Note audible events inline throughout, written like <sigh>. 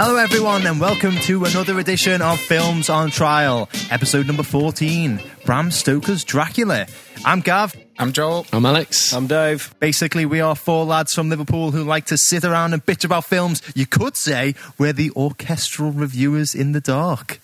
Hello, everyone, and welcome to another edition of Films on Trial, episode number 14 Bram Stoker's Dracula. I'm Gav. I'm Joel. I'm Alex. I'm Dave. Basically, we are four lads from Liverpool who like to sit around and bitch about films. You could say we're the orchestral reviewers in the dark.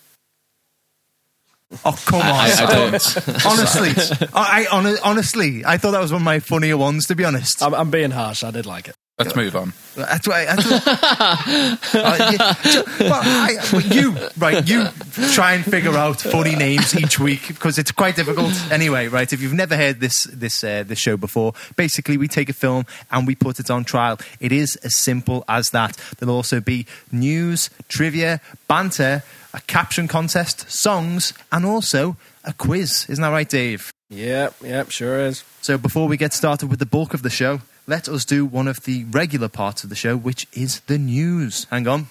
Oh come on! I, I don't. honestly, I, I honestly, I thought that was one of my funnier ones. To be honest, I'm, I'm being harsh. I did like it. Let's move on. That's why. That's what, <laughs> uh, yeah, so- well, I, well, you right? You try and figure out funny names each week because it's quite difficult. Anyway, right? If you've never heard this this uh, this show before, basically we take a film and we put it on trial. It is as simple as that. There'll also be news, trivia, banter, a caption contest, songs, and also a quiz. Isn't that right, Dave? Yep, yep, sure is. So before we get started with the bulk of the show, let us do one of the regular parts of the show, which is the news. Hang on.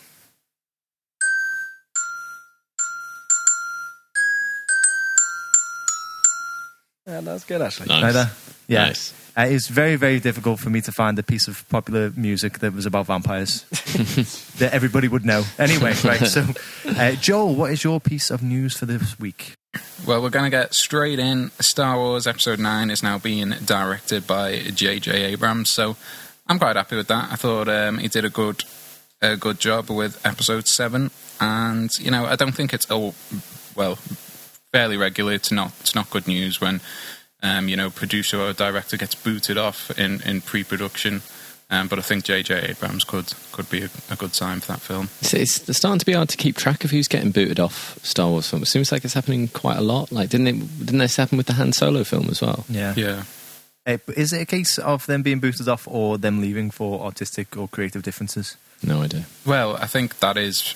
Yeah, that's good actually. Nice. Right? Yeah. Nice. Uh, it's very, very difficult for me to find a piece of popular music that was about vampires <laughs> that everybody would know. Anyway, right. So, <laughs> uh, Joel, what is your piece of news for this week? Well, we're going to get straight in. Star Wars Episode 9 is now being directed by J.J. Abrams, so I'm quite happy with that. I thought um, he did a good a good job with Episode 7, and, you know, I don't think it's, all, well, fairly regular. It's not, it's not good news when, um, you know, producer or director gets booted off in, in pre-production. Um, but I think J.J. Abrams could could be a, a good sign for that film. It's, it's starting to be hard to keep track of who's getting booted off Star Wars films. It seems like it's happening quite a lot. Like, didn't it? Didn't this happen with the Han Solo film as well? Yeah. Yeah. Uh, is it a case of them being booted off or them leaving for artistic or creative differences? No idea. Well, I think that is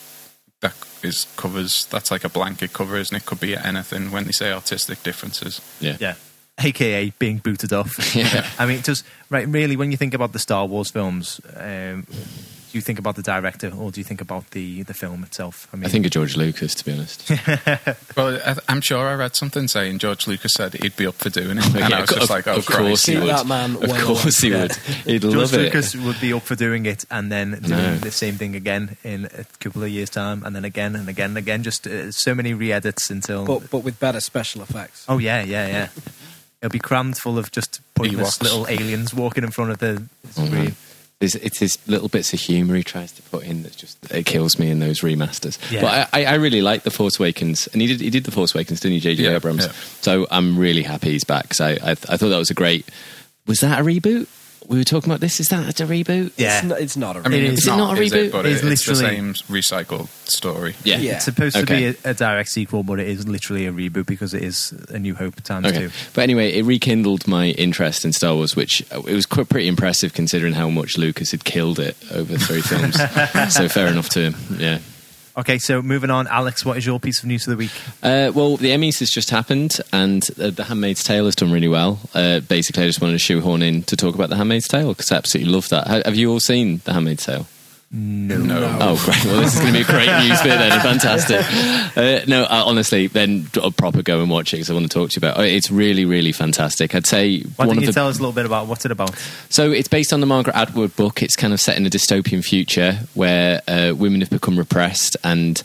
that is covers. That's like a blanket cover, isn't it? Could be anything when they say artistic differences. Yeah. Yeah. AKA being booted off. <laughs> Yeah. I mean, just right. Really, when you think about the Star Wars films, um, do you think about the director or do you think about the the film itself? I mean, I think of George Lucas, to be honest. <laughs> Well, I, I'm sure I read something saying George Lucas said he'd be up for doing it, and Yeah, I was just like, "Oh, of course he would. that man Of well course he would. He'd George love it. Lucas would be up for doing it and then doing know. the same thing again in a couple of years' time, and then again and again and again. Just uh, so many re-edits until. But but with better special effects. oh yeah, yeah, yeah. It'll be crammed full of just pointless Ewoks. little aliens walking in front of the screen. It's, it's his little bits of humour he tries to put in that just it kills me in those remasters. Yeah. But I, I, I really like the Force Awakens, and he did he did the Force Awakens, didn't he, J.J. Yeah, Abrams? yeah. So I'm really happy he's back. So I, I I thought that was a great. Was that a reboot? We were talking about this. Is that a reboot? Yeah. It's, not, it's not a I mean, it's is. Is it not a is reboot? but It's it- it's the same recycled story. Yeah. Yeah. It's supposed to be a, a direct sequel, but it is literally a reboot because it is A New Hope times Okay. two. But anyway, it rekindled my interest in Star Wars, which uh, it was quite pretty impressive considering how much Lucas had killed it over three films. <laughs> so fair enough to him. Yeah. Okay, so moving on, Alex, what is your piece of news of the week? Uh, well, the Emmys has just happened, and uh, The Handmaid's Tale has done really well. Uh, basically, I just wanted to shoehorn in to talk about The Handmaid's Tale because I absolutely love that. Have you all seen The Handmaid's Tale? No. No. Oh, great! Well, this is going to be a great news bit then. Fantastic. <laughs> Uh, no, uh, honestly, then a proper go and watch it because I want to talk to you about. it. It's really, really fantastic. I'd say Why don't you the tell us a little bit about what's it about? So it's based on the Margaret Atwood book. It's kind of set in a dystopian future where uh, women have become repressed and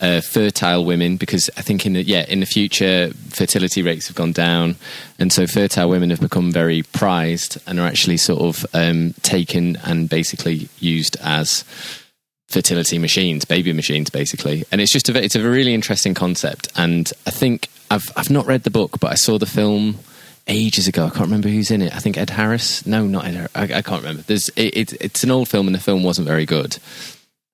uh, fertile women, because I think in the yeah in the future fertility rates have gone down, and so fertile women have become very prized and are actually sort of um, taken and basically used as fertility machines, baby machines, basically. And it's just a it's a really interesting concept. And I think I've I've not read the book, but I saw the film ages ago. I can't remember who's in it. I think Ed Harris. No, not Ed. I, I can't remember. There's it, it, it's an old film, and the film wasn't very good.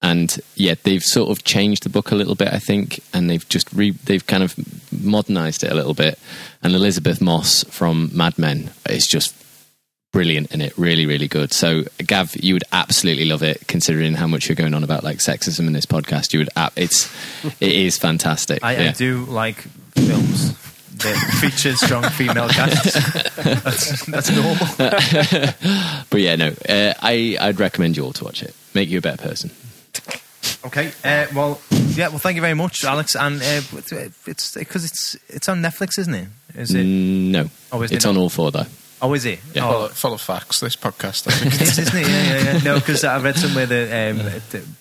And yeah, they've sort of changed the book a little bit, I think, and they've just re, they've kind of modernized it a little bit. And Elisabeth Moss from Mad Men is just brilliant in it, really, really good. So, Gav, you would absolutely love it, considering how much you're going on about like sexism in this podcast. You would, ab- it's, <laughs> it is fantastic. I, I do like films that feature strong female casts. <laughs> That's, that's normal. <laughs> But yeah, no, uh, I, I'd recommend you all to watch it. Make you a better person. Okay, uh, well, yeah, well, thank you very much, Alex. And uh, it's because it's it's on Netflix, isn't it? Is it? Mm, No, Oh, isn't it's it on all four though. Oh, is he? Yeah. Full, Oh, of, full of facts. This podcast. I think. it is, isn't it? Yeah, yeah, yeah. No, because I read somewhere that, um,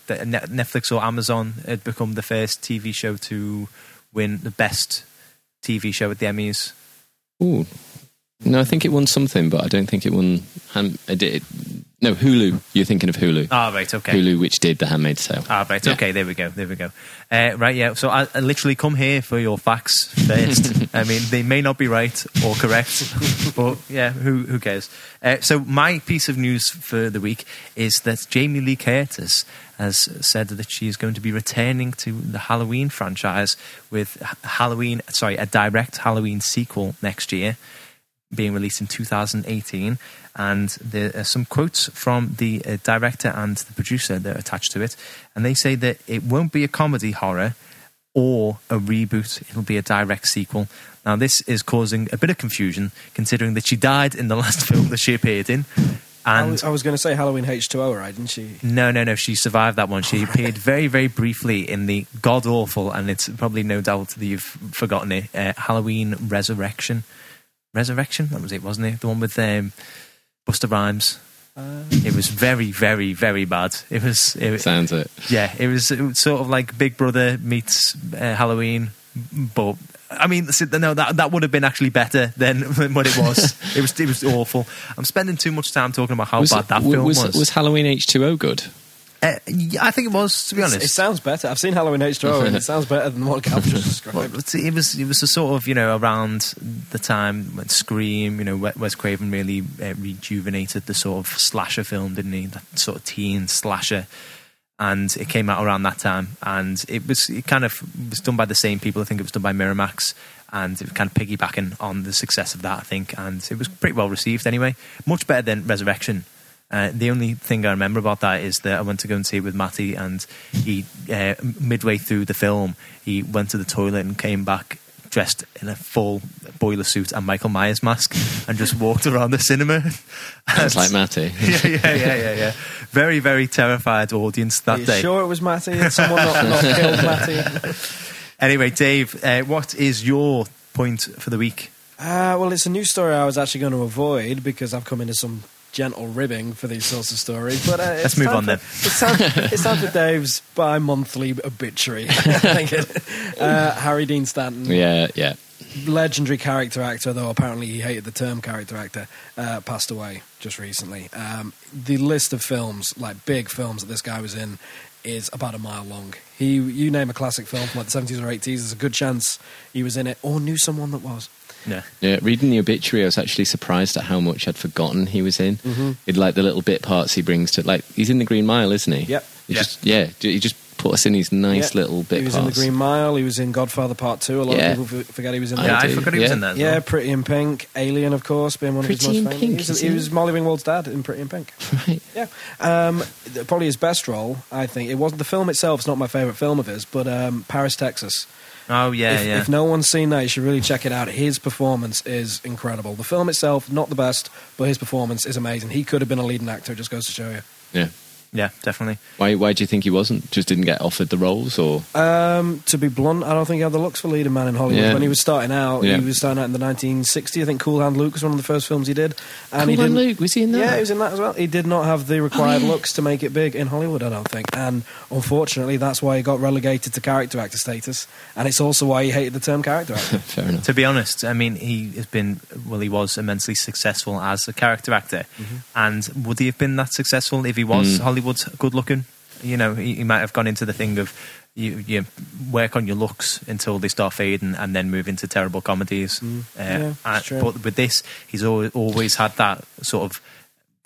that, that Netflix or Amazon had become the first TV show to win the best TV show at the Emmys. Ooh. No, I think it won something, but I don't think it won. Ham- I did, no, Hulu. You're thinking of Hulu. Ah, right, okay. Hulu, which did The Handmaid's Tale. Ah, right. Yeah. Okay, there we go. There we go. Uh, right, yeah. So I, I literally come here for your facts first. <laughs> I mean, they may not be right or correct, <laughs> but yeah, who who cares? Uh, so my piece of news for the week is that Jamie Lee Curtis has said that she is going to be returning to the Halloween franchise with Halloween. Sorry, a direct Halloween sequel next year being released in 2018. And there are some quotes from the uh, director and the producer that are attached to it. And they say that it won't be a comedy horror or a reboot, it'll be a direct sequel. Now, this is causing a bit of confusion considering that she died in the <laughs> last film that she appeared in. I And was, I was going to say Halloween H2O, right? Didn't she? no, no, no. She survived that one. She appeared <laughs> very, very briefly in the god awful, and it's probably no doubt that you've forgotten it. Uh, Halloween Resurrection, Resurrection. That was it, wasn't it? The one with um, Busta Rhymes. Uh, It was very, very, very bad. It was, it, Sounds it. yeah. It was, it was sort of like Big Brother meets uh, Halloween, but. I mean, no, that that would have been actually better than, than <laughs> what it was. it was it was awful. I'm spending too much time talking about how was, bad that w- film was, was. was Halloween H2O good? Uh, I think it was, to be honest. It sounds better. I've seen Halloween H2O, and it <laughs> sounds better than what Gav just <laughs> described. it's- it was it was a sort of you know around the time when Scream, you know, Wes Wes Craven really uh, rejuvenated the sort of slasher film, didn't he? That sort of teen slasher, and it came out around that time, and it was it kind of was done by the same people. I think it was done by Miramax, and it was kind of piggybacking on the success of that. I think, and it was pretty well received anyway. Much better than Resurrection. Uh, the only thing I remember about that is that I went to go and see it with Matty, and he uh, midway through the film he went to the toilet and came back dressed in a full boiler suit and Michael Myers mask, and just walked around the cinema. Sounds like <laughs> Matty. <laughs> yeah, yeah, yeah, yeah, yeah. Very, very terrified audience Are that you day. sure it was Matty? And someone not, not killed <laughs> Matty? Anyway, Dave, uh, what is your point for the week? Uh, well, it's a news story I was actually going to avoid because I've come into some gentle ribbing for these sorts of stories. But uh, Let's move on for- then. It's time, it's time for Dave's bi-monthly obituary. I think it- uh, Harry Dean Stanton, Yeah, yeah. legendary character actor, though apparently he hated the term character actor, uh, passed away just recently. Um, the list of films, like big films that this guy was in, is about a mile long. He, you name a classic film from like the seventies or eighties, there's a good chance he was in it or knew someone that was. Yeah. Yeah, reading the obituary, I was actually surprised at how much I'd forgotten he was in. Mhm. It like the little bit parts he brings to like he's in the Green Mile, isn't he? Yep. He Yeah. just yeah, he just put us in these nice Yeah. little bit He was parts. in the Green Mile. He was in Godfather Part Two. A lot Yeah. of people forget he was in I Yeah, that. I forgot he was yeah. in that. as Yeah, well. Pretty in Pink, Alien, of course, being one of his most famous. Pink, He was, he he? was Molly Ringwald's dad in Pretty in Pink. <laughs> Right. Yeah, um, probably his best role. I think it wasn't the film itself. It's not my favorite film of his, but um, Paris, Texas. Oh yeah, if, yeah. if no one's seen that, you should really check it out. His performance is incredible. The film itself, not the best, but his performance is amazing. He could have been a leading actor. It just goes to show you. Yeah. Yeah, definitely. Why why do you think he wasn't? Just didn't get offered the roles or Um, to be blunt, I don't think he had the looks for leading man in Hollywood. Yeah. When he was starting out, Yeah. he was starting out in the 1960s. I think Cool Hand Luke was one of the first films he did. And he Cool Hand Luke, was he in that? Yeah, he was in that as well. He did not have the required Oh, yeah. looks to make it big in Hollywood, I don't think. And unfortunately, that's why he got relegated to character actor status. And it's also why he hated the term character actor. <laughs> Fair enough. To be honest, I mean, he has been well. He was immensely successful as a character actor, and would he have been that successful if he was Mm. Hollywood's good looking? You know, he, he might have gone into the thing of you, you work on your looks until they start fading, and then move into terrible comedies. Mm. Uh, Yeah, and- but with this, he's always, always had that sort of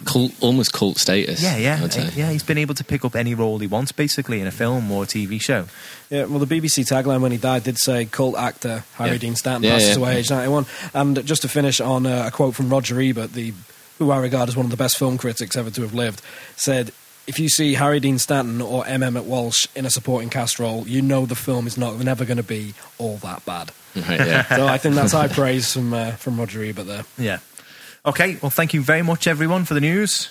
Cult, almost cult status. yeah, yeah, yeah. He's been able to pick up any role he wants, basically, in a film or a TV show. Yeah, well, the BBC tagline when he died did say cult actor Harry Yeah. Dean Stanton Yeah, passes yeah. away age 91. And just to finish on uh, a quote from Roger Ebert, the who I regard as one of the best film critics ever to have lived, said, if you see Harry Dean Stanton or M. Emmett Walsh in a supporting cast role, you know the film is not never going to be all that bad. Right, yeah. <laughs> So I think that's high praise from uh, from Roger Ebert there. Yeah. Okay. Well, thank you very much, everyone, for the news.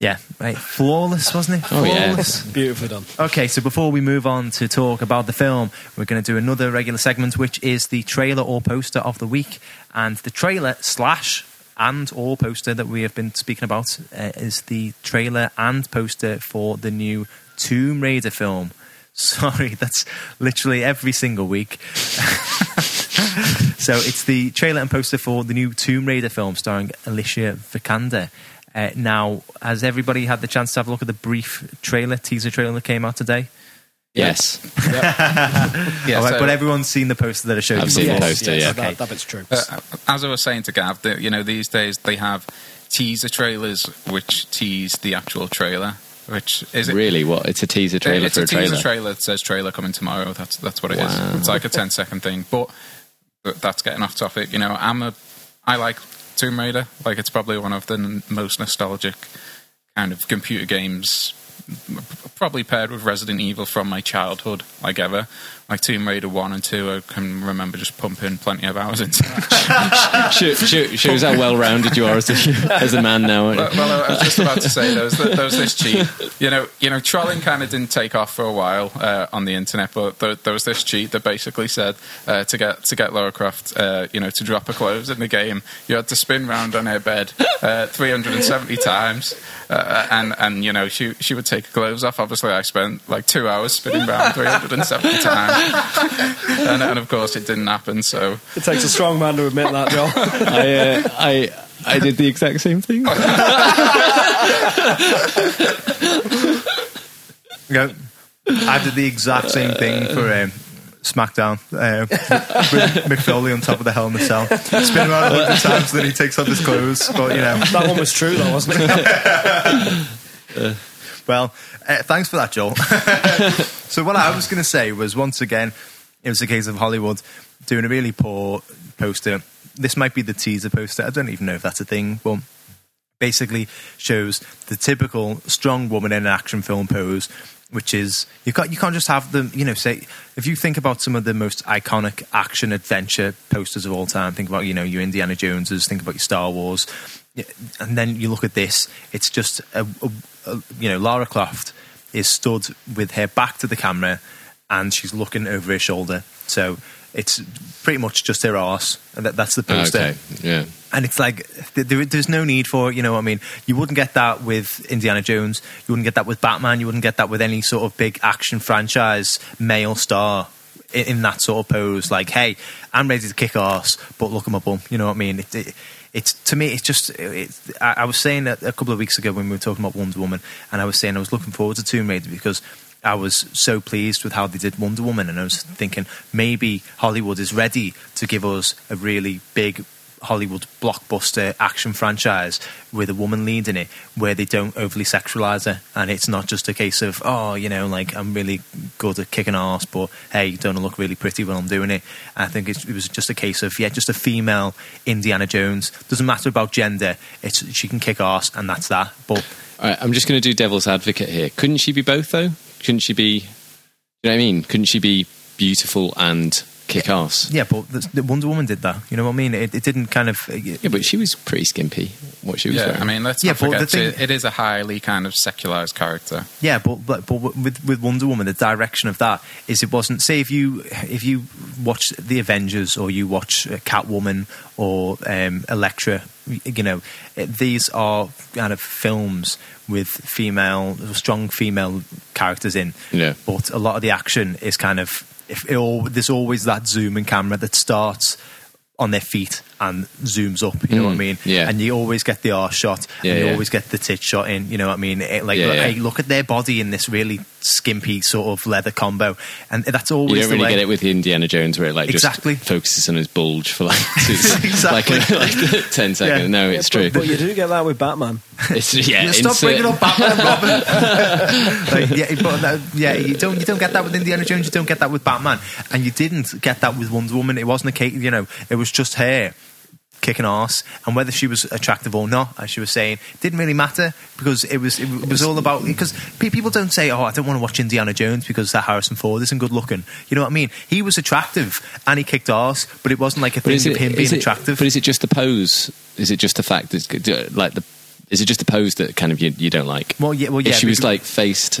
Yeah, right. Flawless, wasn't it? Oh, yeah. Flawless. Beautifully done. Okay, so before we move on to talk about the film, we're going to do another regular segment, which is the trailer or poster of the week. And the trailer slash and or poster that we have been speaking about uh, is the trailer and poster for the new Tomb Raider film. <laughs> Sorry, that's literally every single week. <laughs> so it's the trailer and poster for the new Tomb Raider film starring Alicia Vikander. Uh, now, has everybody had the chance to have a look at the brief trailer, teaser trailer that came out today? Yes. Yeah, <laughs> All right, so- but everyone's seen the poster that I showed I've you seen the before. poster, yeah. Okay. That, that bit's true. Uh, as I was saying to Gav, that you know these days they have teaser trailers which tease the actual trailer. Which is it? Really? What? It's a teaser trailer it's for a a trailer. teaser trailer that says trailer coming tomorrow. That's that's what it is. Wow. It's like a 10 second thing. But, but that's getting off topic. You know, I'm a I like Tomb Raider. Like it's probably one of the n- most nostalgic kind of computer games. Probably paired with Resident Evil from my childhood, like ever. Like Tomb Raider one and two, I can remember just pumping plenty of hours into. Show- <laughs> show- shows how well rounded you are as a, as a man now. well, well, I was just about to say there was, there was this cheat. You know, you know, trolling kind of didn't take off for a while uh, on the internet, but there, there was this cheat that basically said uh, to get to get Lara Croft, uh, you know, to drop her clothes in the game, you had to spin round on her bed uh, 370 times, uh, and and you know she she would take her clothes off. Obviously, I spent like two hours spinning round 370 times, <laughs> and, and of course it didn't happen. So It takes a strong man to admit that, Joel. <laughs> I, uh, I, I did the exact same thing. <laughs> Go. I did the exact same thing for um, SmackDown. Uh, with Mick Foley on top of the Hell in the Cell. It's been around a hundred times, then he takes off his clothes. But, you know, that one was true, though, wasn't it? well, uh, thanks for that, Joel. <laughs> so, what I was going to say was once again, it was a case of Hollywood doing a really poor poster. This might be the teaser poster. I don't even know if that's a thing, but basically shows the typical strong woman in an action film pose, which is you can't you can't just have them. You know, say if you think about some of the most iconic action adventure posters of all time, think about you know your Indiana Joneses, think about your Star Wars, and then you look at this. It's just a, a, a Uh, you know Lara Croft is stood with her back to the camera, and she's looking over her shoulder. So. It's pretty much just her arse, and that, that's the ah, poster okay. Yeah. and it's like there, there's no need for it, you know what I mean you wouldn't get that with Indiana Jones you wouldn't get that with Batman you wouldn't get that with any sort of big action franchise male star in, in that sort of pose like hey I'm ready to kick ass but look at my bum you know what I mean it, it, it's to me it's just it, I, I was saying a couple of weeks ago when we were talking about Wonder Woman and I was saying I was looking forward to Tomb Raider because I was so pleased with how they did Wonder Woman, and I was thinking maybe Hollywood is ready to give us a really big Hollywood blockbuster action franchise with a woman lead in it, where they don't overly sexualize her, and it's not just a case of oh, you know, like I'm really good at kicking ass, but hey, you don't look really pretty when I'm doing it? I think it was just a case of yeah, just a female Indiana Jones. Doesn't matter about gender; it's she can kick ass, and that's that. But All right, I'm just going to do devil's advocate here. Couldn't she be both though? Couldn't she be? You know what I mean? Couldn't she be beautiful and kick ass? yeah, but the, the Wonder Woman did that. You know what I mean? It, it didn't kind of. Yeah, but she was pretty skimpy. What she was yeah, wearing. I mean, let's Yeah, not but the thing- it, it is a highly kind of secularized character. Yeah, but, but but with with Wonder Woman, the direction of that is it wasn't. Say if you if you watch the Avengers or you watch uh, Catwoman or um, Elektra, you know these are kind of films with female strong female characters in. Yeah. But a lot of the action is kind of if there's always that zoom zooming camera that starts on their feet and zooms up. You know what I Mm, mean? yeah. And you always get the arse shot. Yeah, and you yeah. always get the tit shot in. You know what I mean? It, like, Yeah, look, yeah. hey, look at their body in this really skimpy sort of leather combo, and that's always. you always don't the really way. get it with Indiana Jones, where it like Exactly. just focuses on his bulge for like, <laughs> two- Exactly. like, like <laughs> ten seconds. Yeah. No, it's true. But, but you do get that with Batman. <laughs> It's, yeah, Yeah, stop insert- bringing up Batman Robin. like, yeah, but uh, yeah, you don't you don't get that with Indiana Jones. You don't get that with Batman, and you didn't get that with Wonder Woman. It wasn't a case, you know. It was just her kicking ass, and whether she was attractive or not, as she was saying, didn't really matter because it was it was all about because people don't say, "Oh, I don't want to watch Indiana Jones because that Harrison Ford isn't good looking." You know what I mean? He was attractive and he kicked ass, but it wasn't like a thing is of him being it- attractive. But is it just the pose? Is it just the fact that like the Is it just the pose that kind of you, you don't like? Well, yeah, well, yeah. if she was like faced,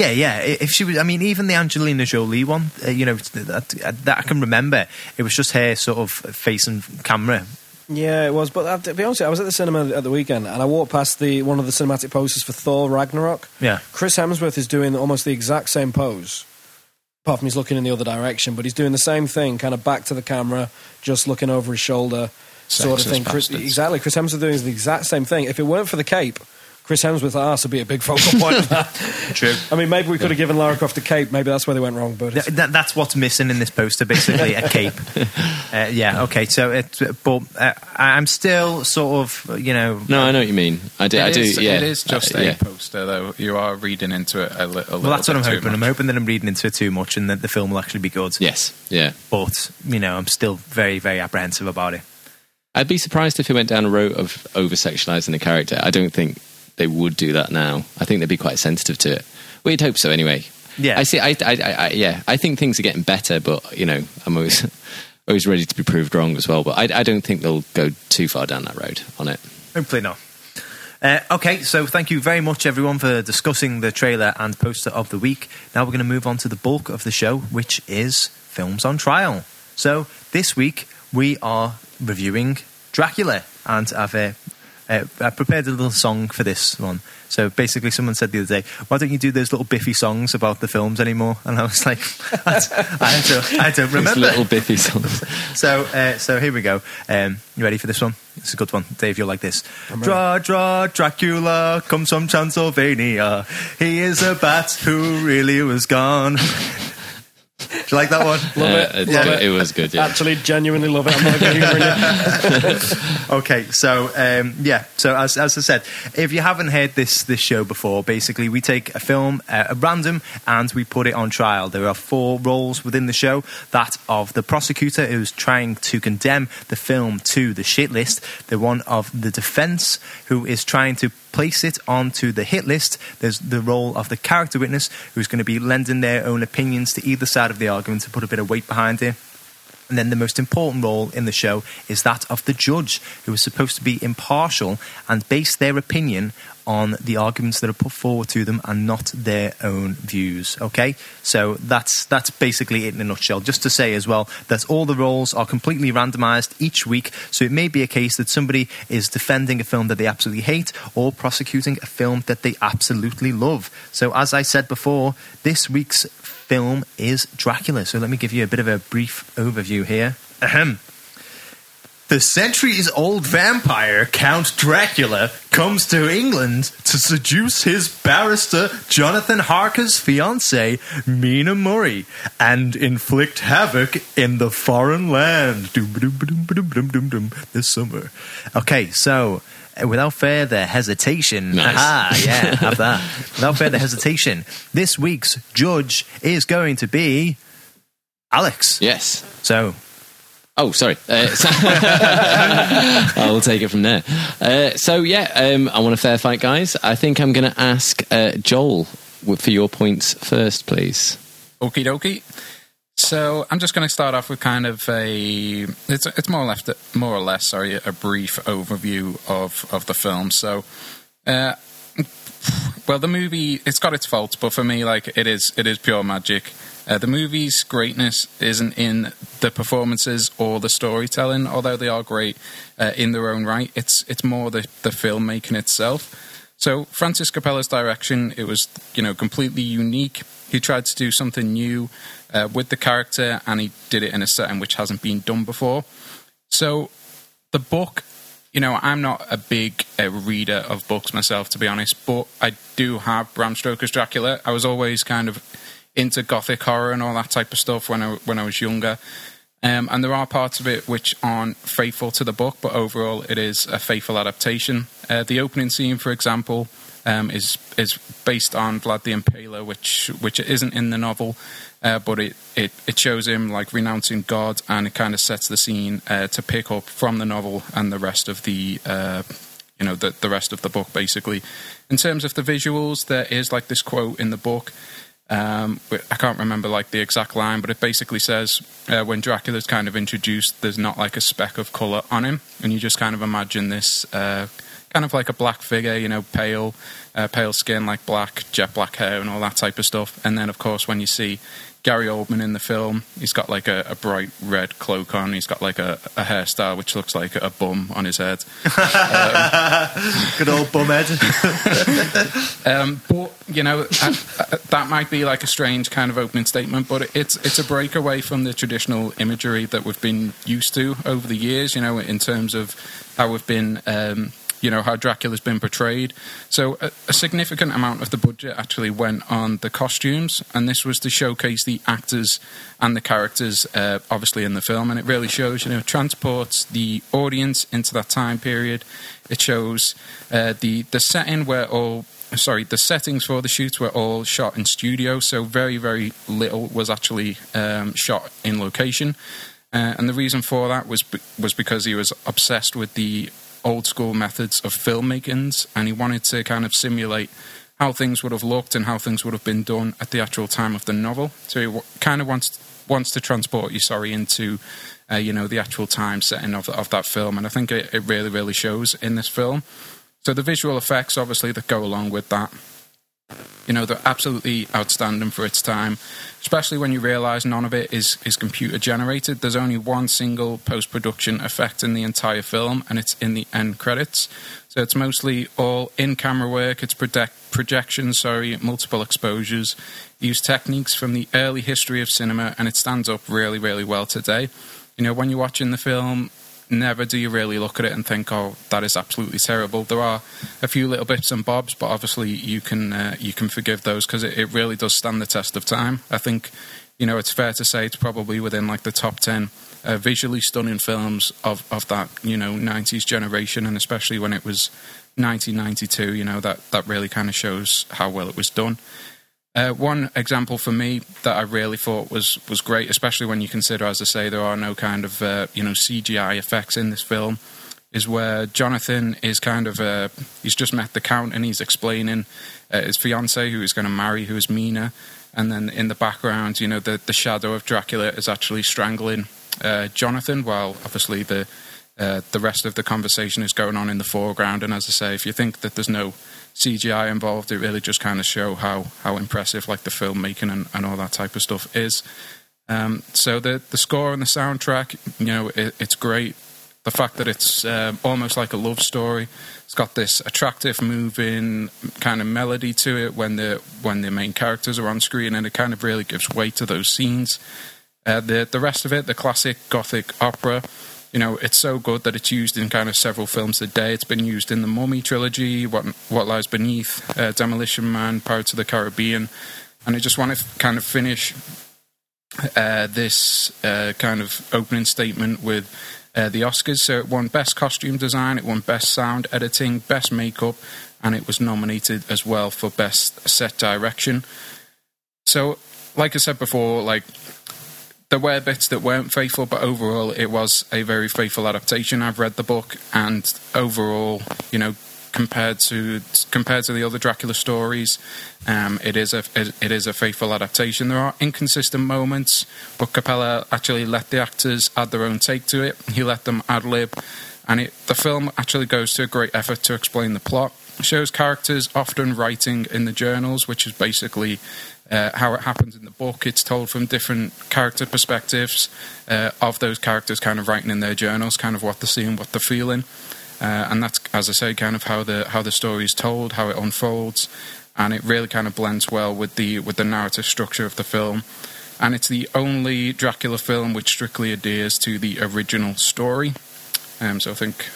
Yeah, yeah. If she was, I mean, even the Angelina Jolie one, uh, you know, that, that I can remember, it was just her sort of facing camera. Yeah, it was. But to be honest, I was at the cinema at the weekend, and I walked past the one of the cinematic posters for Thor Ragnarok. Yeah. Chris Hemsworth is doing almost the exact same pose. Apart from he's looking in the other direction, but he's doing the same thing, kind of back to the camera, just looking over his shoulder, sort of thing. Chris, exactly. Chris Hemsworth doing the exact same thing. If it weren't for the cape, Chris Hemsworth's arse would be a big focal point of that. <laughs> True. I mean, maybe we could have given Lara Croft a cape. Maybe that's where they went wrong. But Th- that, that's what's missing in this poster, basically a cape. <laughs> Uh, yeah, okay. So, it, but uh, I'm still sort of, you know, no, I know what you mean. I do. It I do. is- yeah, it is just Uh, a yeah. poster, though. You are reading into it a, li- a little. well, that's what bit I'm too hoping. I'm much. hoping that I'm reading into it too much, and that the film will actually be good. Yes. Yeah. But you know, I'm still very, very apprehensive about it. I'd be surprised if he went down a road of over sexualizing the character. I don't think they would do that now. I think they'd be quite sensitive to it. We'd hope so, anyway. Yeah. I see. I, I, I, I yeah. I think things are getting better, but you know, I'm always <laughs> always ready to be proved wrong as well. But I, I don't think they'll go too far down that road on it. Hopefully not. Uh, okay, so thank you very much, everyone, for discussing the trailer and poster of the week. Now we're going to move on to the bulk of the show, which is films on trial. So this week we are reviewing Dracula, and I've uh, uh, I prepared a little song for this one. So basically, someone said the other day, "Why don't you do those little Biffy songs about the films anymore?" And I was like, <laughs> I had to, I had to These remember. little Biffy songs. So, uh, so here we go. Um, you ready for this one? It's a good one, Dave. You'll like this. Dra, dra, Dracula comes from Transylvania. He is a bat who really was gone. Do you like that one? Love it, Uh, it's love it. it was good. Yeah. actually, genuinely love it. I'm not humouring you. <laughs> Okay, so um, yeah, so as, as I said, if you haven't heard this this show before, basically we take a film uh, at random and we put it on trial. There are four roles within the show: that of the prosecutor who's trying to condemn the film to the shit list, the one of the defence who is trying to place it onto the hit list. There's the role of the character witness who's going to be lending their own opinions to either side of the argument to put a bit of weight behind it. And then the most important role in the show is that of the judge, who is supposed to be impartial and base their opinion on the arguments that are put forward to them and not their own views. Okay, so that's that's basically it in a nutshell. Just to say as well that all the roles are completely randomized each week, so it may be a case that somebody is defending a film that they absolutely hate or prosecuting a film that they absolutely love. So as I said before, this week's film is Dracula. So let me give you a bit of a brief overview here. Ahem. The centuries old vampire Count Dracula comes to England to seduce his barrister Jonathan Harker's fiancee Mina Murray and inflict havoc in the foreign land this summer. Okay, so uh, without further hesitation, Nice. aha, yeah, have that. Without further hesitation, this week's judge is going to be Alex. Yes. So Oh, sorry. Uh, <laughs> I'll take it from there. Uh, so yeah, um, I want a fair fight, guys. I think I'm going to ask uh, Joel for your points first, please. Okie dokie. So I'm just going to start off with kind of a it's it's more or less more or less sorry a brief overview of of the film. So, uh, well, the movie it's got its faults, but for me, like it is it is pure magic. Uh, the movie's greatness isn't in the performances or the storytelling, although they are great uh, in their own right. It's it's more the the filmmaking itself. So Francis Coppola's direction, it was you know completely unique. He tried to do something new uh, with the character, and he did it in a setting which hasn't been done before. So the book, you know, I'm not a big uh, reader of books myself, to be honest, but I do have Bram Stoker's Dracula. I was always kind of into gothic horror and all that type of stuff when I when I was younger. Um, and there are parts of it which aren't faithful to the book, but overall it is a faithful adaptation. Uh, the opening scene, for example, um, is is based on Vlad the Impaler, which which isn't in the novel, uh, but it, it, it shows him like renouncing God, and it kind of sets the scene uh, to pick up from the novel and the rest of the uh, you know the the rest of the book basically. In terms of the visuals, there is like this quote in the book. Um, I can't remember like the exact line, but it basically says uh, when Dracula's kind of introduced, there's not like a speck of color on him, and you just kind of imagine this, uh, kind of like a black figure, you know, pale, uh, pale skin, like black, jet black hair, and all that type of stuff. And then, of course, when you see Gary Oldman in the film. He's got like a, a bright red cloak on. He's got like a, a, hairstyle which looks like a bum on his head. <laughs> um, Good old bum head. <laughs> um, but you know I, I, that might be like a strange kind of opening statement, but it's it's a breakaway from the traditional imagery that we've been used to over the years. You know, in terms of how we've been. Um, you know how Dracula's been portrayed. So a, a, significant amount of the budget actually went on the costumes, and this was to showcase the actors and the characters, uh, obviously in the film, and it really shows, you know, transports the audience into that time period. It shows uh, the the setting where all. Sorry, the settings for the shoots were all shot in studio, so very, very little was actually um, shot in location. Uh, and the reason for that was was because he was obsessed with the old school methods of filmmakings, and he wanted to kind of simulate how things would have looked and how things would have been done at the actual time of the novel. So he w- kind of wants wants to transport you, sorry, into uh, you know the actual time setting of of that film, and I think it, it really really shows in this film. So the visual effects, obviously, that go along with that you know, they're absolutely outstanding for its time, especially when you realise none of it is, is computer generated. There's only one single post production effect in the entire film, and it's in the end credits. So it's mostly all in camera work, it's project, projection, sorry, multiple exposures, use techniques from the early history of cinema, and it stands up really, really well today. You know, when you're watching the film, never do you really look at it and think, "Oh, that is absolutely terrible." There are a few little bits and bobs, but obviously you can uh, you can forgive those because it, it, really does stand the test of time. I think you know it's fair to say it's probably within like the top ten uh, visually stunning films of of that you know '90s generation, and especially when it was 1992. You know that that really kind of shows how well it was done. Uh, one example for me that I really thought was, was great, especially when you consider, as I say, there are no kind of uh, you know CGI effects in this film, is where Jonathan is kind of uh, he's just met the count and he's explaining uh, his fiance who he's going to marry, who is Mina, and then in the background, you know, the the shadow of Dracula is actually strangling uh, Jonathan, while obviously the uh, the rest of the conversation is going on in the foreground. And as I say, if you think that there's no CGI involved, it really just kind of show how how impressive like the filmmaking and, and all that type of stuff is. Um, so the the score and the soundtrack, you know, it, it's great. The fact that it's uh, almost like a love story. It's got this attractive, moving kind of melody to it when the when the main characters are on screen, and it kind of really gives weight to those scenes. Uh, the the rest of it, the classic gothic opera, you know, it's so good that it's used in kind of several films a day. It's been used in the Mummy trilogy, What What Lies Beneath, uh, Demolition Man, Pirates of the Caribbean, and I just want to kind of finish uh, this uh, kind of opening statement with uh, the Oscars. So it won Best Costume Design, it won Best Sound Editing, Best Makeup, and it was nominated as well for Best Set Direction. So, like I said before, like there were bits that weren't faithful, but overall it was a very faithful adaptation. I've read the book, and overall, you know, compared to compared to the other Dracula stories, um, it is a it, is a faithful adaptation. There are inconsistent moments, but Coppola actually let the actors add their own take to it. He let them ad lib, and it, the film actually goes to a great effort to explain the plot. It shows characters often writing in the journals, which is basically uh, how it happens in the book. It's told from different character perspectives uh, of those characters, kind of writing in their journals, kind of what they're seeing, what they're feeling, uh, and that's, as I say, kind of how the how the story is told, how it unfolds, and it really kind of blends well with the with the narrative structure of the film. And it's the only Dracula film which strictly adheres to the original story. Um, so I think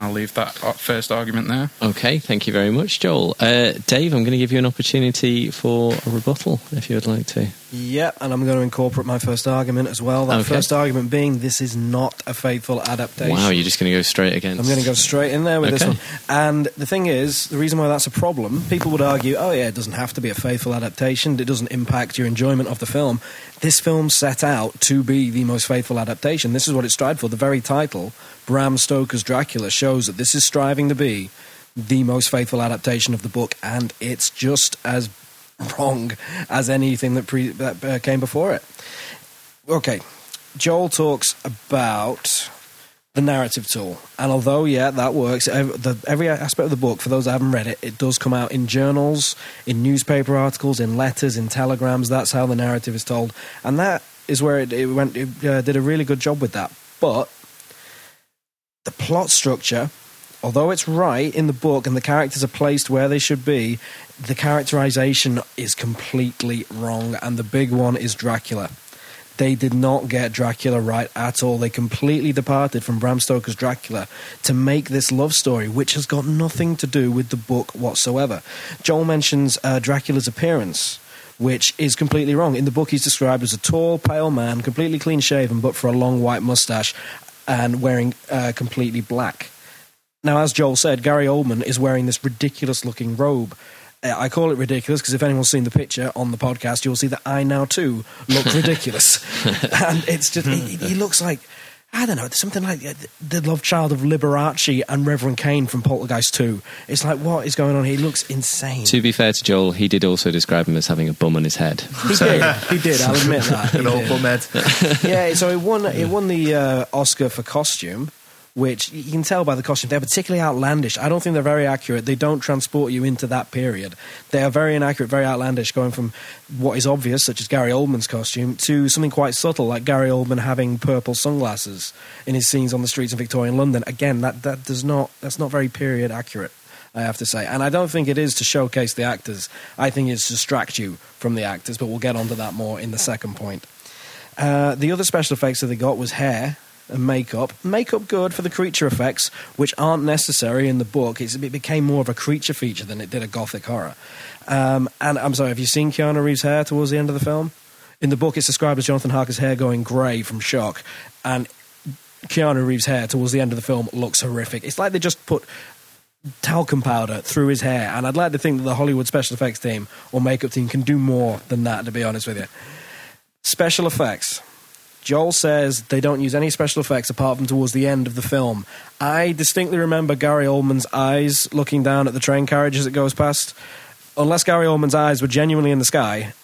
I'll leave that first argument there. Okay, thank you very much, Joel. Uh, Dave, I'm going to give you an opportunity for a rebuttal if you would like to. Yeah, and I'm going to incorporate my first argument as well. That okay. first argument being this is not a faithful adaptation. Wow, you're just going to go straight against. I'm going to go straight in there with okay. this one. And the thing is, the reason why that's a problem, people would argue, oh yeah, it doesn't have to be a faithful adaptation. It doesn't impact your enjoyment of the film. This film set out to be the most faithful adaptation. This is what it strived for. The very title, Bram Stoker's Dracula, shows that this is striving to be the most faithful adaptation of the book, and it's just as <laughs> wrong as anything that, pre- that uh, came before it. Okay, Joel talks about the narrative tool. And although, yeah, that works, every aspect of the book, for those that haven't read it, it does come out in journals, in newspaper articles, in letters, in telegrams. That's how the narrative is told. And that is where it, it went, it uh, did a really good job with that. But the plot structure, although it's right in the book and the characters are placed where they should be, the characterization is completely wrong. And the big one is Dracula. They did not get Dracula right at all. They completely departed from Bram Stoker's Dracula to make this love story, which has got nothing to do with the book whatsoever. Joel mentions uh, Dracula's appearance which is completely wrong. In the book, he's described as a tall, pale man, completely clean shaven, but for a long white mustache and wearing uh, completely black. Now, as Joel said, Gary Oldman is wearing this ridiculous looking robe. Uh, I call it ridiculous because if anyone's seen the picture on the podcast, you'll see that I now too look <laughs> ridiculous. <laughs> and it's just, he, he looks like, I don't know, something like uh, the love child of Liberace and Reverend Kane from Poltergeist 2. It's like, what is going on? He looks insane. To be fair to Joel, he did also describe him as having a bum on his head. He did. He did. I'll admit that. <laughs> He An old did. bum head. yeah, so it won. It won the uh, Oscar for costume, which you can tell by the costume they're particularly outlandish. I don't think they're very accurate. They don't transport you into that period. They are very inaccurate, very outlandish, going from what is obvious, such as Gary Oldman's costume, to something quite subtle, like Gary Oldman having purple sunglasses in his scenes on the streets of Victorian London. Again, that that does not that's not very period accurate. I have to say, and I don't think it is to showcase the actors. I think it's to distract you from the actors. But we'll get onto that more in the second point. Uh, the other special effects that they got was hair and makeup. Makeup good for the creature effects, which aren't necessary in the book. It's, it became more of a creature feature than it did a gothic horror. Um, and I'm sorry, have you seen Keanu Reeves' hair towards the end of the film? In the book, it's described as Jonathan Harker's hair going grey from shock, and Keanu Reeves' hair towards the end of the film looks horrific. It's like they just put talcum powder through his hair, and I'd like to think that the Hollywood special effects team or makeup team can do more than that. To be honest with you, special effects. Joel says they don't use any special effects apart from towards the end of the film. I distinctly remember Gary Oldman's eyes looking down at the train carriage as it goes past. Unless Gary Oldman's eyes were genuinely in the sky,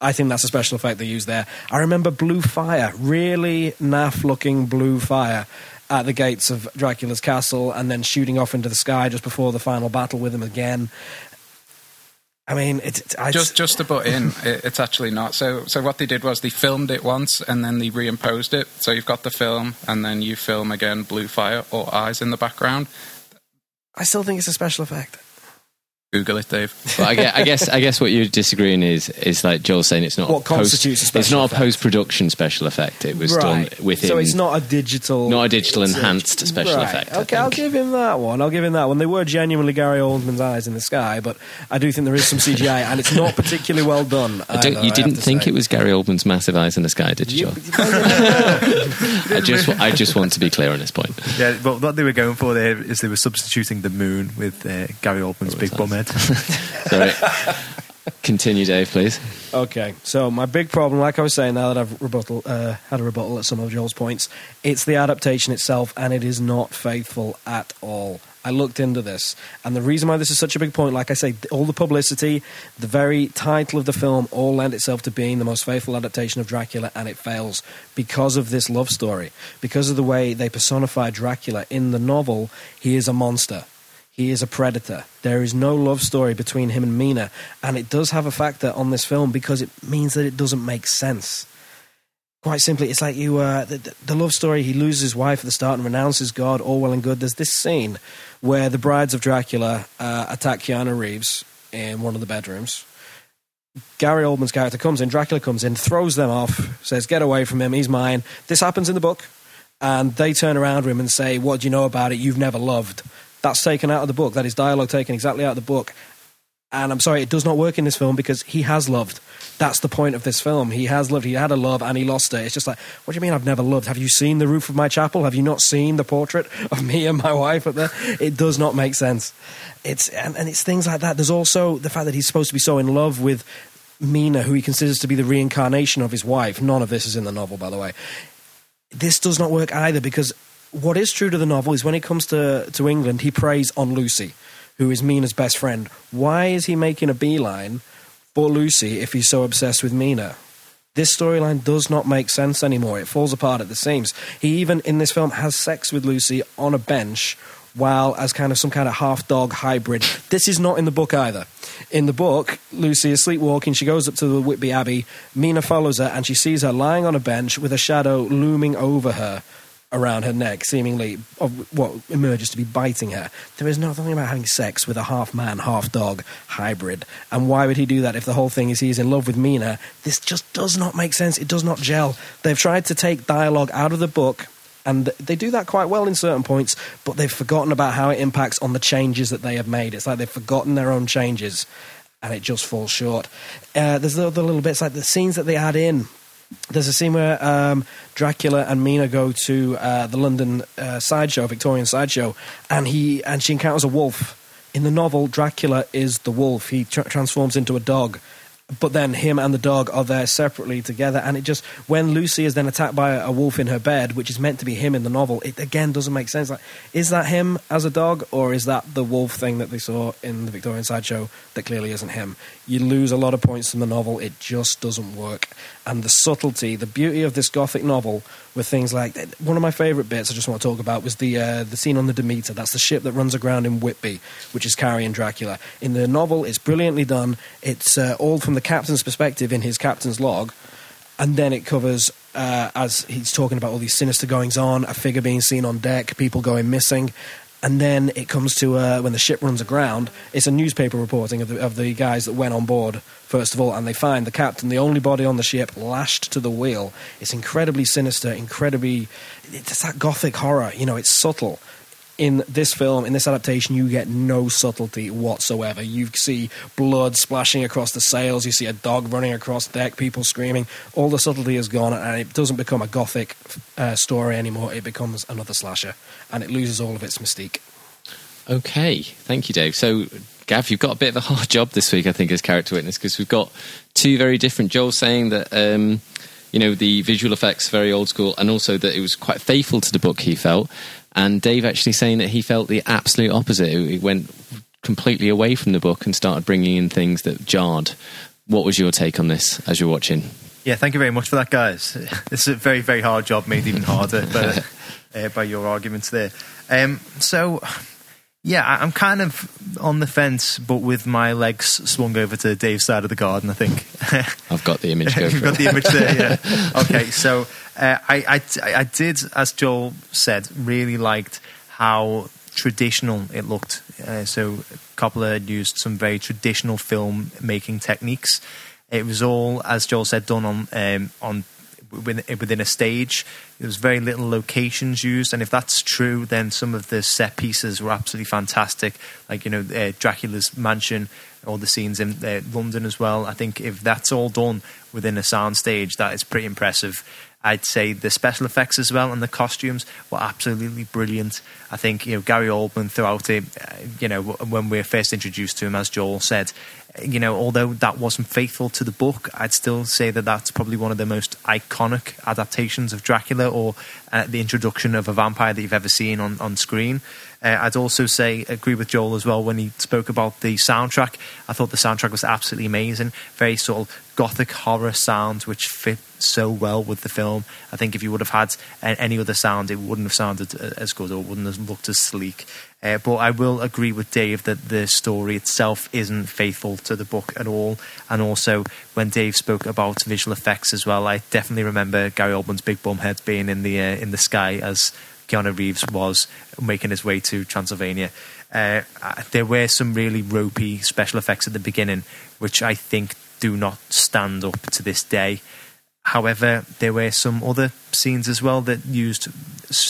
I think that's a special effect they used there. I remember blue fire, really naff looking blue fire at the gates of Dracula's castle and then shooting off into the sky just before the final battle with him again. I mean, it's, it's I Just just to butt in, <laughs> it, it's actually not. So so what they did was they filmed it once and then they reimposed it. So you've got the film and then you film again blue fire or eyes in the background. I still think it's a special effect. Google it, Dave. But I guess, I guess I guess what you're disagreeing is is like Joel saying it's not What a post- constitutes a special It's not effect? a post production special effect. It was done within. So it's not a digital, Not a digital it's enhanced special right. effect, Okay, I'll give him that one. I'll give him that one. They were genuinely Gary Oldman's eyes in the sky, but I do think there is some CGI, and it's not particularly well done. I don't, either, you didn't have think say. it was Gary Oldman's massive eyes in the sky, did you, You- <laughs> Joel? well, you never know. I just I just want to be clear on this point. Yeah, but what they were going for there is they were substituting the moon with uh, Gary Oldman's big bum head. <laughs> Sorry. Continue, Dave, please. Okay, so my big problem, like I was saying, now that I've rebuttal, uh, had a rebuttal at some of Joel's points, it's the adaptation itself, and it is not faithful at all. I looked into this, and the reason why this is such a big point, like I say, all the publicity, the very title of the film, all lend itself to being the most faithful adaptation of Dracula, and it fails because of this love story, because of the way they personify Dracula in the novel. He is a monster. He is a predator. There is no love story between him and Mina, and it does have a factor on this film because it means that it doesn't make sense. Quite simply, it's like you uh, the, the love story. He loses his wife at the start and renounces God. All well and good. There's this scene where the brides of Dracula uh, attack Keanu Reeves in one of the bedrooms. Gary Oldman's character comes in, Dracula comes in, throws them off, says, Get away from him, he's mine. This happens in the book, and they turn around to him and say, What do you know about it? You've never loved. That's taken out of the book. That is dialogue taken exactly out of the book. And I'm sorry, it does not work in this film because he has loved. That's the point of this film. He has loved. He had a love and he lost it. It's just like, what do you mean I've never loved? Have you seen the roof of my chapel? Have you not seen the portrait of me and my wife up there? It does not make sense. It's and, and it's things like that. There's also the fact that he's supposed to be so in love with Mina, who he considers to be the reincarnation of his wife. None of this is in the novel, by the way. This does not work either because what is true to the novel is when he comes to, to England, he preys on Lucy, who is Mina's best friend. Why is he making a beeline for Lucy if he's so obsessed with Mina? This storyline does not make sense anymore. It falls apart at the seams. He even in this film has sex with Lucy on a bench while as kind of some kind of half dog hybrid. This is not in the book either. In the book, Lucy is sleepwalking. She goes up to the Whitby Abbey. Mina follows her and she sees her lying on a bench with a shadow looming over her around her neck, seemingly of what emerges to be biting her. There is nothing about having sex with a half man, half dog hybrid. And why would he do that if the whole thing is he's in love with Mina? This just does not make sense. It does not gel. They've tried to take dialogue out of the book. And they do that quite well in certain points, but they've forgotten about how it impacts on the changes that they have made. It's like they've forgotten their own changes, and it just falls short. Uh, there's other little bits like the scenes that they add in there's a scene where um, Dracula and Mina go to uh, the London uh, sideshow, Victorian sideshow, and he and she encounters a wolf. In the novel, Dracula is the wolf. He tra- transforms into a dog, but then him and the dog are there separately together and it just when lucy is then attacked by a wolf in her bed which is meant to be him in the novel it again doesn't make sense. Like is that him as a dog or is that the wolf thing that they saw in the victorian sideshow that clearly isn't him? You lose a lot of points from the novel. It just doesn't work and the subtlety the beauty of this gothic novel with things like one of my favourite bits I just want to talk about was the uh, the scene on the Demeter. That's the ship that runs aground in Whitby, which is carrying Dracula. In the novel, it's brilliantly done. It's uh, all from the captain's perspective in his captain's log, and then it covers uh, as he's talking about all these sinister goings on, a figure being seen on deck, people going missing, and then it comes to uh, when the ship runs aground. It's a newspaper reporting of the, of the guys that went on board first of all, and they find the captain, the only body on the ship, lashed to the wheel. It's incredibly sinister, incredibly. It's that gothic horror. You know, it's subtle. In this film, in this adaptation, you get no subtlety whatsoever. You see blood splashing across the sails, you see a dog running across deck, people screaming. All the subtlety is gone, and it doesn't become a gothic uh, story anymore. It becomes another slasher, and it loses all of its mystique. Okay, thank you, Dave. So, Gav, you've got a bit of a hard job this week, I think, as character witness, because we've got two very different. Joel saying that, um, you know, the visual effects very old school, and also that it was quite faithful to the book. He felt, and Dave actually saying that he felt the absolute opposite. He went completely away from the book and started bringing in things that jarred. What was your take on this as you're watching? Yeah, thank you very much for that, guys. <laughs> This is a very, very hard job, made even harder by, <laughs> uh, by your arguments there. Um, so, yeah, I'm kind of on the fence, but with my legs swung over to Dave's side of the garden. I think <laughs> I've got the image. You've got the image there. Yeah. okay, so uh, I, I I did, as Joel said, really liked how traditional it looked. Uh, so Coppola had used some very traditional film making techniques. It was all, as Joel said, done on um, on within, a stage. There was very little locations used, and if that's true, then some of the set pieces were absolutely fantastic. Like you know, uh, Dracula's mansion, all the scenes in uh, London as well. I think if that's all done within a sound stage, that is pretty impressive. I'd say the special effects as well and the costumes were absolutely brilliant. I think you know Gary Oldman throughout it. Uh, you know when we were first introduced to him, as Joel said, you know although that wasn't faithful to the book, I'd still say that that's probably one of the most iconic adaptations of Dracula or uh, the introduction of a vampire that you've ever seen on on screen. Uh, I'd also say agree with Joel as well when he spoke about the soundtrack. I thought the soundtrack was absolutely amazing. Very sort of gothic horror sounds which fit so well with the film. I think if you would have had any other sound, it wouldn't have sounded uh, as good or wouldn't have looked as sleek. Uh, but I will agree with Dave that the story itself isn't faithful to the book at all. And also, when Dave spoke about visual effects as well, I definitely remember Gary Oldman's big bum head being in the uh, in the sky as Keanu Reeves was making his way to Transylvania. Uh, there were some really ropey special effects at the beginning, which I think do not stand up to this day. However, there were some other scenes as well that used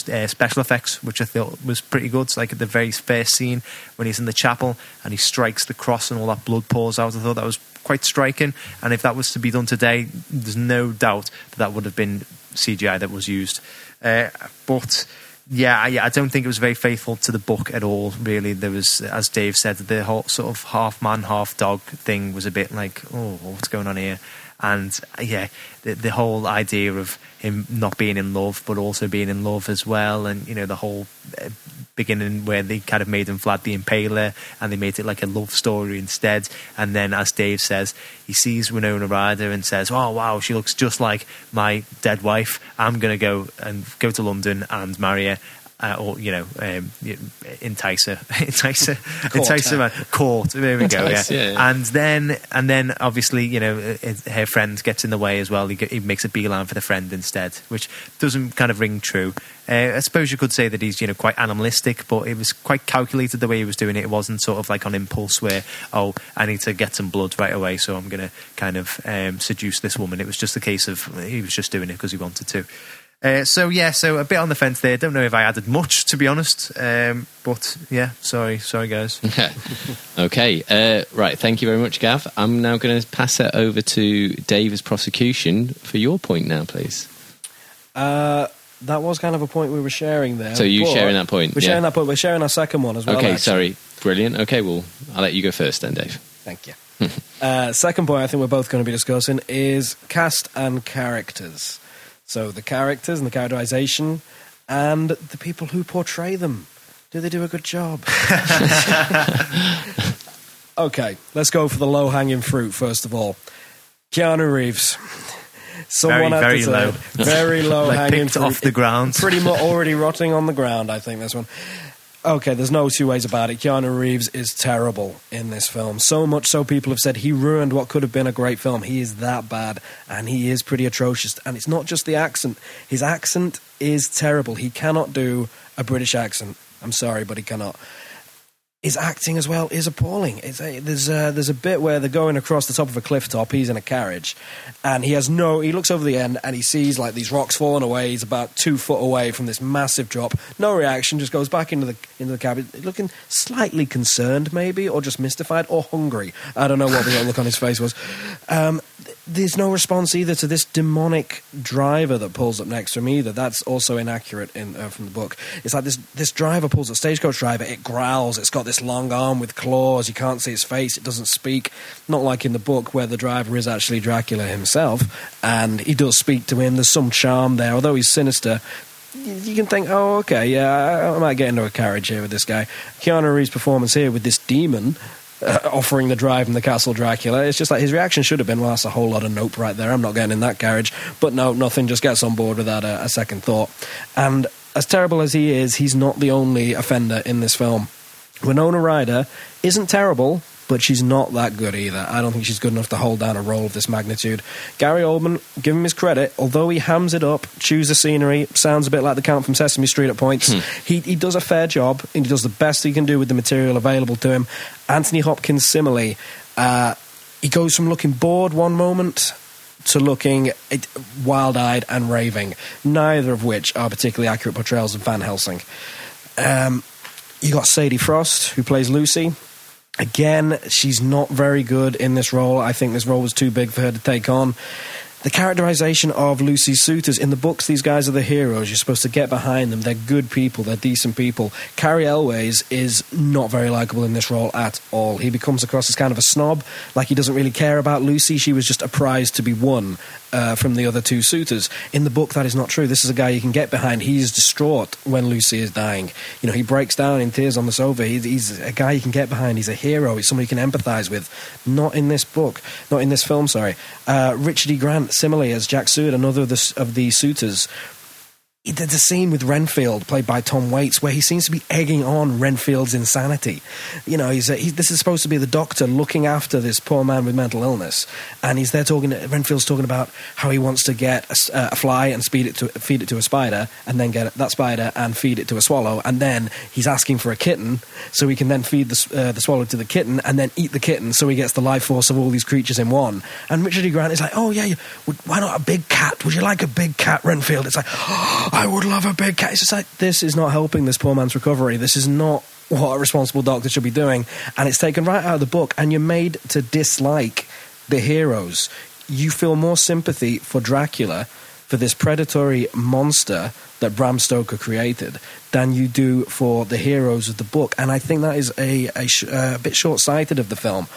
uh, special effects, which I thought was pretty good. So like at the very first scene when he's in the chapel and he strikes the cross and all that blood pours out, I thought that was quite striking. And if that was to be done today, there's no doubt that that would have been CGI that was used. Uh, but yeah, I- don't think it was very faithful to the book at all. Really, there was, as Dave said, the whole sort of half man, half dog thing was a bit like, oh, what's going on here? And yeah, the, the whole idea of him not being in love, but also being in love as well, and you know the whole uh, beginning where they kind of made him Vlad the Impaler and they made it like a love story instead. And then, as Dave says, he sees Winona Ryder and says, "Oh wow, she looks just like my dead wife. I'm going to go and go to London and marry her." Uh, or you know, um, entice her, <laughs> entice her, entice her, man. court. There we go. Entice, yeah, yeah. And then, and then, obviously, you know, uh, her friend gets in the way as well. He, he makes a beeline for the friend instead, which doesn't kind of ring true. Uh, I suppose you could say that he's, you know, quite animalistic, but it was quite calculated the way he was doing it. It wasn't sort of like on impulse where, oh, I need to get some blood right away, so I'm going to kind of um, seduce this woman. It was just a case of he was just doing it because he wanted to. Uh, so yeah, so a bit on the fence there. Don't know if I added much, to be honest. Um, but yeah, sorry, sorry guys. <laughs> okay, uh, right. Thank you very much, Gav. I'm now going to pass it over to Dave's prosecution for your point now, please. Uh, that was kind of a point we were sharing there. So you sharing that point? We're yeah. sharing that point. We're sharing our second one as well. okay, actually. sorry. Brilliant. Okay, well, I'll let you go first then, Dave. Thank you. <laughs> uh, second point I think we're both going to be discussing is cast and characters. So the characters and the characterization and the people who portray them. Do they do a good job? <laughs> okay, let's go for the low hanging fruit first of all. Keanu Reeves. Someone Very, very low. Very low <laughs> Like hanging fruit. off the ground. Pretty much already rotting on the ground, I think, this one. Okay, there's no two ways about it. Keanu Reeves is terrible in this film. So much so people have said he ruined what could have been a great film. He is that bad, and he is pretty atrocious. And it's not just the accent. His accent is terrible. He cannot do a British accent. I'm sorry, but he cannot. His acting as well is appalling. A, there's a, there's a bit where they're going across the top of a cliff top. He's in a carriage, and he has no. He looks over the end and he sees like these rocks falling away. He's about two foot away from this massive drop. No reaction. Just goes back into the into the cabin, looking slightly concerned, maybe, or just mystified, or hungry. I don't know what the look on his face was. Um, there's no response either to this demonic driver that pulls up next to him either. That's also inaccurate in uh, from the book. It's like this this driver pulls a stagecoach driver. It growls. It's got this long arm with claws. You can't see its face. It doesn't speak. Not like in the book where the driver is actually Dracula himself, and he does speak to him. There's some charm there, although he's sinister. You can think, oh, okay, yeah, I- I might get into a carriage here with this guy. Keanu Reeves' performance here with this demon uh, offering the drive in the Castle Dracula. It's just like his reaction should have been, well, that's a whole lot of nope right there. I'm not getting in that carriage. But no, nothing. Just gets on board without a, a second thought. And as terrible as he is, he's not the only offender in this film. Winona Ryder isn't terrible, but she's not that good either. I don't think she's good enough to hold down a role of this magnitude. Gary Oldman, give him his credit, although he hams it up, chews the scenery, sounds a bit like the Count from Sesame Street at points. He, he does a fair job, and he does the best he can do with the material available to him. Anthony Hopkins, similarly, uh, he goes from looking bored one moment to looking wild eyed and raving, neither of which are particularly accurate portrayals of Van Helsing. Um, you got Sadie Frost, who plays Lucy. Again, she's not very good in this role. I think this role was too big for her to take on. The characterization of Lucy's suitors in the books, these guys are the heroes. You're supposed to get behind them. They're good people. They're decent people. Cary Elwes is not very likable in this role at all. He becomes across as kind of a snob, like he doesn't really care about Lucy. She was just a prize to be won uh, from the other two suitors. In the book, that is not true. This is a guy you can get behind. He's distraught when Lucy is dying. You know, he breaks down in tears on the sofa. He's, he's a guy you can get behind. He's a hero. He's somebody you can empathize with. Not in this book. Not in this film. Sorry. Uh, Richard E. Grant, similarly as Jack Seward, another of the, of the suitors. There's a scene with Renfield, played by Tom Waits, where he seems to be egging on Renfield's insanity. You know, he's, a, he, this is supposed to be the doctor looking after this poor man with mental illness, and he's there talking. Renfield's talking about how he wants to get a, uh, a fly and speed it to feed it to a spider, and then get that spider and feed it to a swallow, and then he's asking for a kitten, so he can then feed the, uh, the swallow to the kitten, and then eat the kitten, so he gets the life force of all these creatures in one. And Richard E. Grant is like, "Oh yeah, you, why not a big cat? Would you like a big cat, Renfield?" It's like, <gasps> "I would love a big cat." It's just like this is not helping this poor man's recovery. This is not what a responsible doctor should be doing, and it's taken right out of the book. And you're made to dislike the heroes. You feel more sympathy for Dracula for this predatory monster that Bram Stoker created than you do for the heroes of the book. And I think that is a, a, sh- uh, a bit short sighted of the film.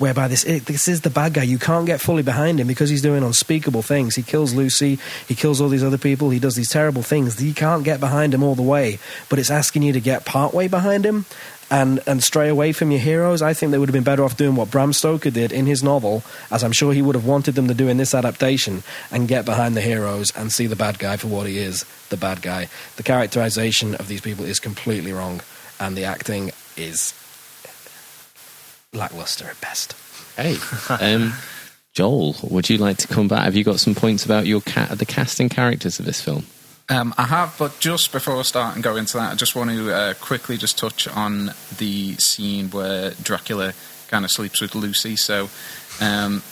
Whereby this this is the bad guy, you can't get fully behind him because he's doing unspeakable things. He kills Lucy, he kills all these other people, he does these terrible things. You can't get behind him all the way, but it's asking you to get part way behind him and and stray away from your heroes. I think they would have been better off doing what Bram Stoker did in his novel, as I'm sure he would have wanted them to do in this adaptation, and get behind the heroes and see the bad guy for what he is, the bad guy. The characterization of these people is completely wrong, and the acting is lackluster at best. Hey, um, <laughs> Joel, would you like to come back? Have you got some points about your cat, the casting characters of this film? Um, I have, but just before I start and go into that, I just want to uh, quickly just touch on the scene where Dracula kind of sleeps with Lucy. So, um,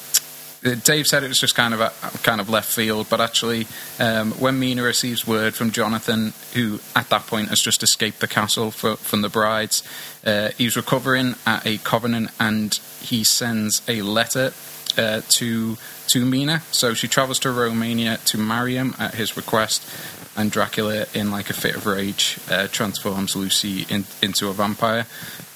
Dave said it was just kind of a, kind of left field, but actually, um, when Mina receives word from Jonathan, who at that point has just escaped the castle for, from the brides, uh, he's recovering at a covenant, and he sends a letter uh, to to Mina. So she travels to Romania to marry him at his request, and Dracula, in like a fit of rage, uh, transforms Lucy in, into a vampire.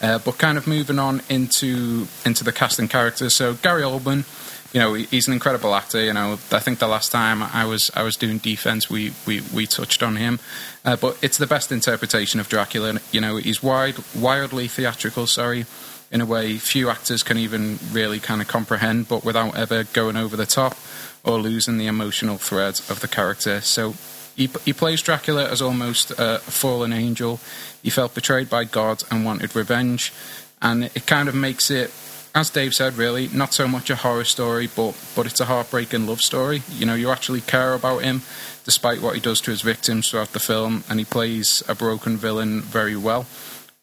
Uh, but kind of moving on into into the casting characters. So Gary Oldman, you know, he's an incredible actor. You know, I think the last time I was I was doing defense, we we, we touched on him. Uh, but it's the best interpretation of Dracula. You know, he's wide, wildly theatrical. Sorry, in a way few actors can even really kind of comprehend, but without ever going over the top or losing the emotional thread of the character. So he, he plays Dracula as almost a fallen angel. He felt betrayed by God and wanted revenge, and it kind of makes it. As Dave said, really, not so much a horror story, but but it's a heartbreaking love story. You know, you actually care about him, despite what he does to his victims throughout the film, and he plays a broken villain very well.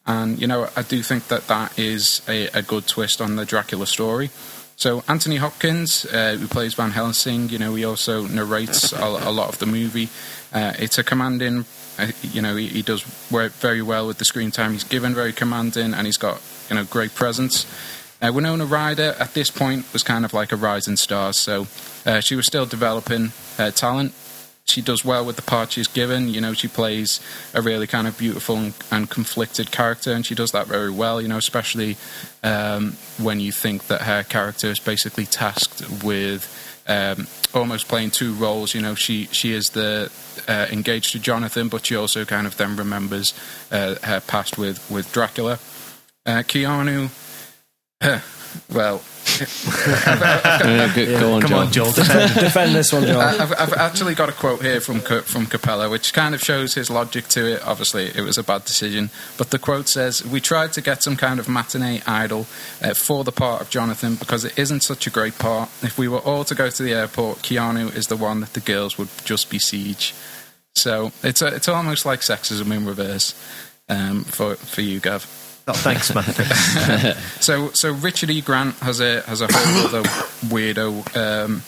And, you know, I do think that that is a, a good twist on the Dracula story. So Anthony Hopkins, uh, who plays Van Helsing, you know, he also narrates a, a lot of the movie. Uh, it's a commanding, uh, you know, he, he, does work very well with the screen time he's given, very commanding, and he's got, you know, great presence. Uh, Winona Ryder at this point was kind of like a rising star, so uh, she was still developing her talent she does well with the part she's given. You know, she plays a really kind of beautiful and, and conflicted character, and she does that very well. You know, especially um, when you think that her character is basically tasked with um, almost playing two roles. You know, she she is the uh, engaged to Jonathan, but she also kind of then remembers uh, her past with with Dracula. Uh, Keanu, <laughs> well, go on, Come Joel. on, Joel. <laughs> defend, defend this one, Joel. I've, I've actually got a quote here from from Coppola, which kind of shows his logic to it. Obviously, it was a bad decision, but the quote says, "We tried to get some kind of matinee idol uh, for the part of Jonathan because it isn't such a great part. If we were all to go to the airport, Keanu is the one that the girls would just besiege." So it's a, it's almost like sexism in reverse um, for for you, Gav. Oh, thanks, man. <laughs> So, so Richard E. Grant has a has a whole other weirdo um,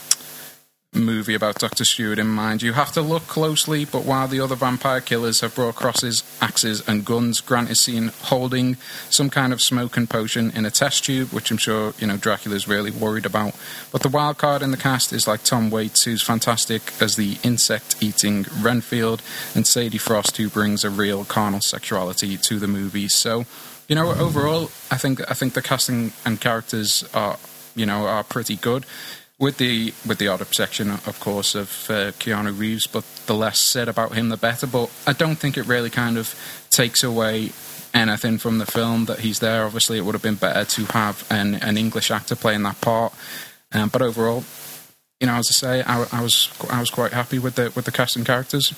movie about Doctor Seward in mind. You have to look closely, but while the other vampire killers have brought crosses, axes, and guns, Grant is seen holding some kind of smoking potion in a test tube, which I'm sure you know Dracula's really worried about. But the wild card in the cast is like Tom Waits, who's fantastic as the insect-eating Renfield, and Sadie Frost, who brings a real carnal sexuality to the movie. So you know, overall, I think I think the casting and characters are, you know, are pretty good. With the with the odd exception, of course, of uh, Keanu Reeves, but the less said about him, the better. But I don't think it really kind of takes away anything from the film that he's there. Obviously, it would have been better to have an, an English actor playing that part. Um, but overall, you know, as I say, I, I was I was quite happy with the with the cast and characters.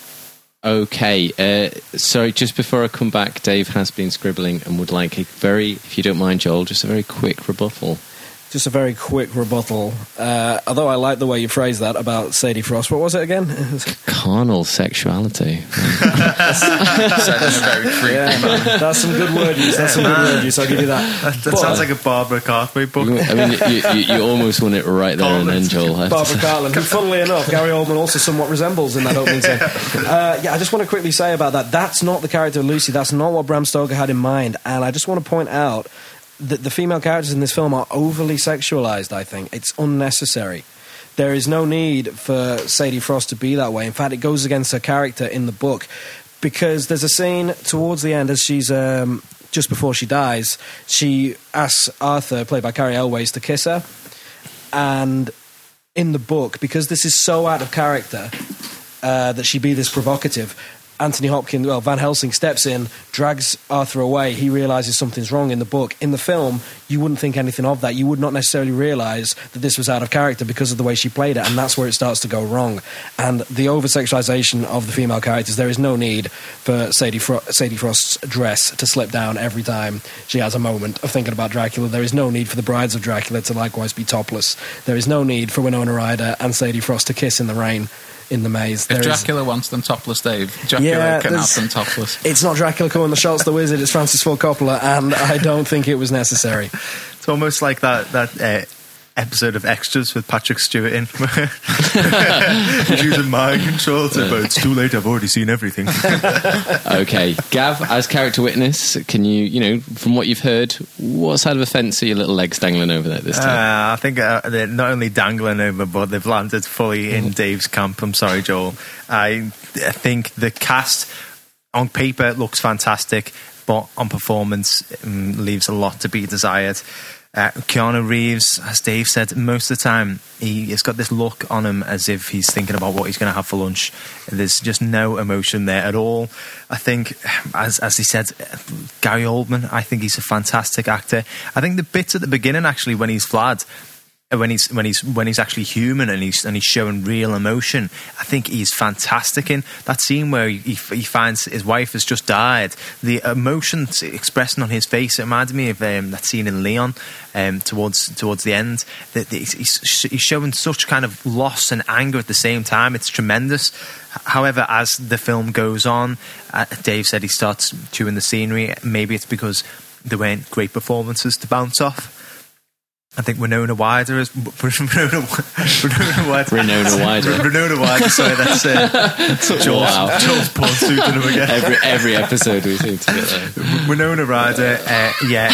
Okay, uh, sorry, just before I come back, Dave has been scribbling and would like a very, if you don't mind, Joel, just a very quick rebuttal. Just a very quick rebuttal. Uh, although I like the way you phrased that about Sadie Frost. What was it again? <laughs> Carnal sexuality. <laughs> Said in very creepy yeah, that's some good word use. That's some good word use. I'll give you that. That, that But- sounds like a Barbara Cartwright book. I mean, you, you, you almost won it right there and then, Joel. I have Barbara say. Cartland, who, funnily enough, Gary Oldman also somewhat resembles in that opening scene. Uh, yeah, I just want to quickly say about that. That's not the character of Lucy. That's not what Bram Stoker had in mind. And I just want to point out that the female characters in this film are overly sexualized. I think it's unnecessary. there is no need for Sadie Frost to be that way. In fact, it goes against her character in the book because there's a scene towards the end as she's um, just before she dies. She asks Arthur, played by Cary Elwes, to kiss her, and in the book, because this is so out of character uh, that she be this provocative. Anthony Hopkins, well, Van Helsing steps in, drags Arthur away. He realizes something's wrong in the book. In the film, you wouldn't think anything of that. You would not necessarily realize that this was out of character because of the way she played it, and that's where it starts to go wrong. And the over sexualization of the female characters, there is no need for Sadie, Fro- Sadie Frost's dress to slip down every time she has a moment of thinking about Dracula. There is no need for the brides of Dracula to likewise be topless. There is no need for Winona Ryder and Sadie Frost to kiss in the rain in the maze. If There is- Dracula wants them topless, Dave, Dracula Yeah, can have them topless. It's not Dracula calling the shots, the wizard. It's Francis Ford Coppola, and I don't think it was necessary. It's almost like that that uh, episode of Extras with Patrick Stewart in. He's using mind control, to, but it's too late. I've already seen everything. <laughs> Okay, Gav, as character witness, can you, you know, from what you've heard, what side of the fence are your little legs dangling over there this time? Uh, I think uh, they're not only dangling over, but they've landed fully in Dave's camp. I'm sorry, Joel. I, I think the cast on paper looks fantastic, but on performance um, leaves a lot to be desired. Uh, Keanu Reeves, as Dave said, most of the time he has got this look on him as if he's thinking about what he's going to have for lunch. There's just no emotion there at all. I think, as as he said, Gary Oldman, I think he's a fantastic actor. I think the bits at the beginning, actually, when he's Vlad, when he's when he's when he's actually human and he's and he's showing real emotion. I think he's fantastic in that scene where he, he finds his wife has just died. The emotions expressing on his face it reminded me of um, that scene in Leon um, towards towards the end. That he's he's showing such kind of loss and anger at the same time. It's tremendous. However, as the film goes on, uh, Dave said he starts chewing the scenery. Maybe it's because there weren't great performances to bounce off. I think Winona Wider is <laughs> Winona, Winona Wider. Winona Ryder. Winona Wider. Sorry, that's uh, Joel's, Wow. Joel's porn him again. Every every episode we seem to get there. <laughs> Winona Ryder, uh, yeah,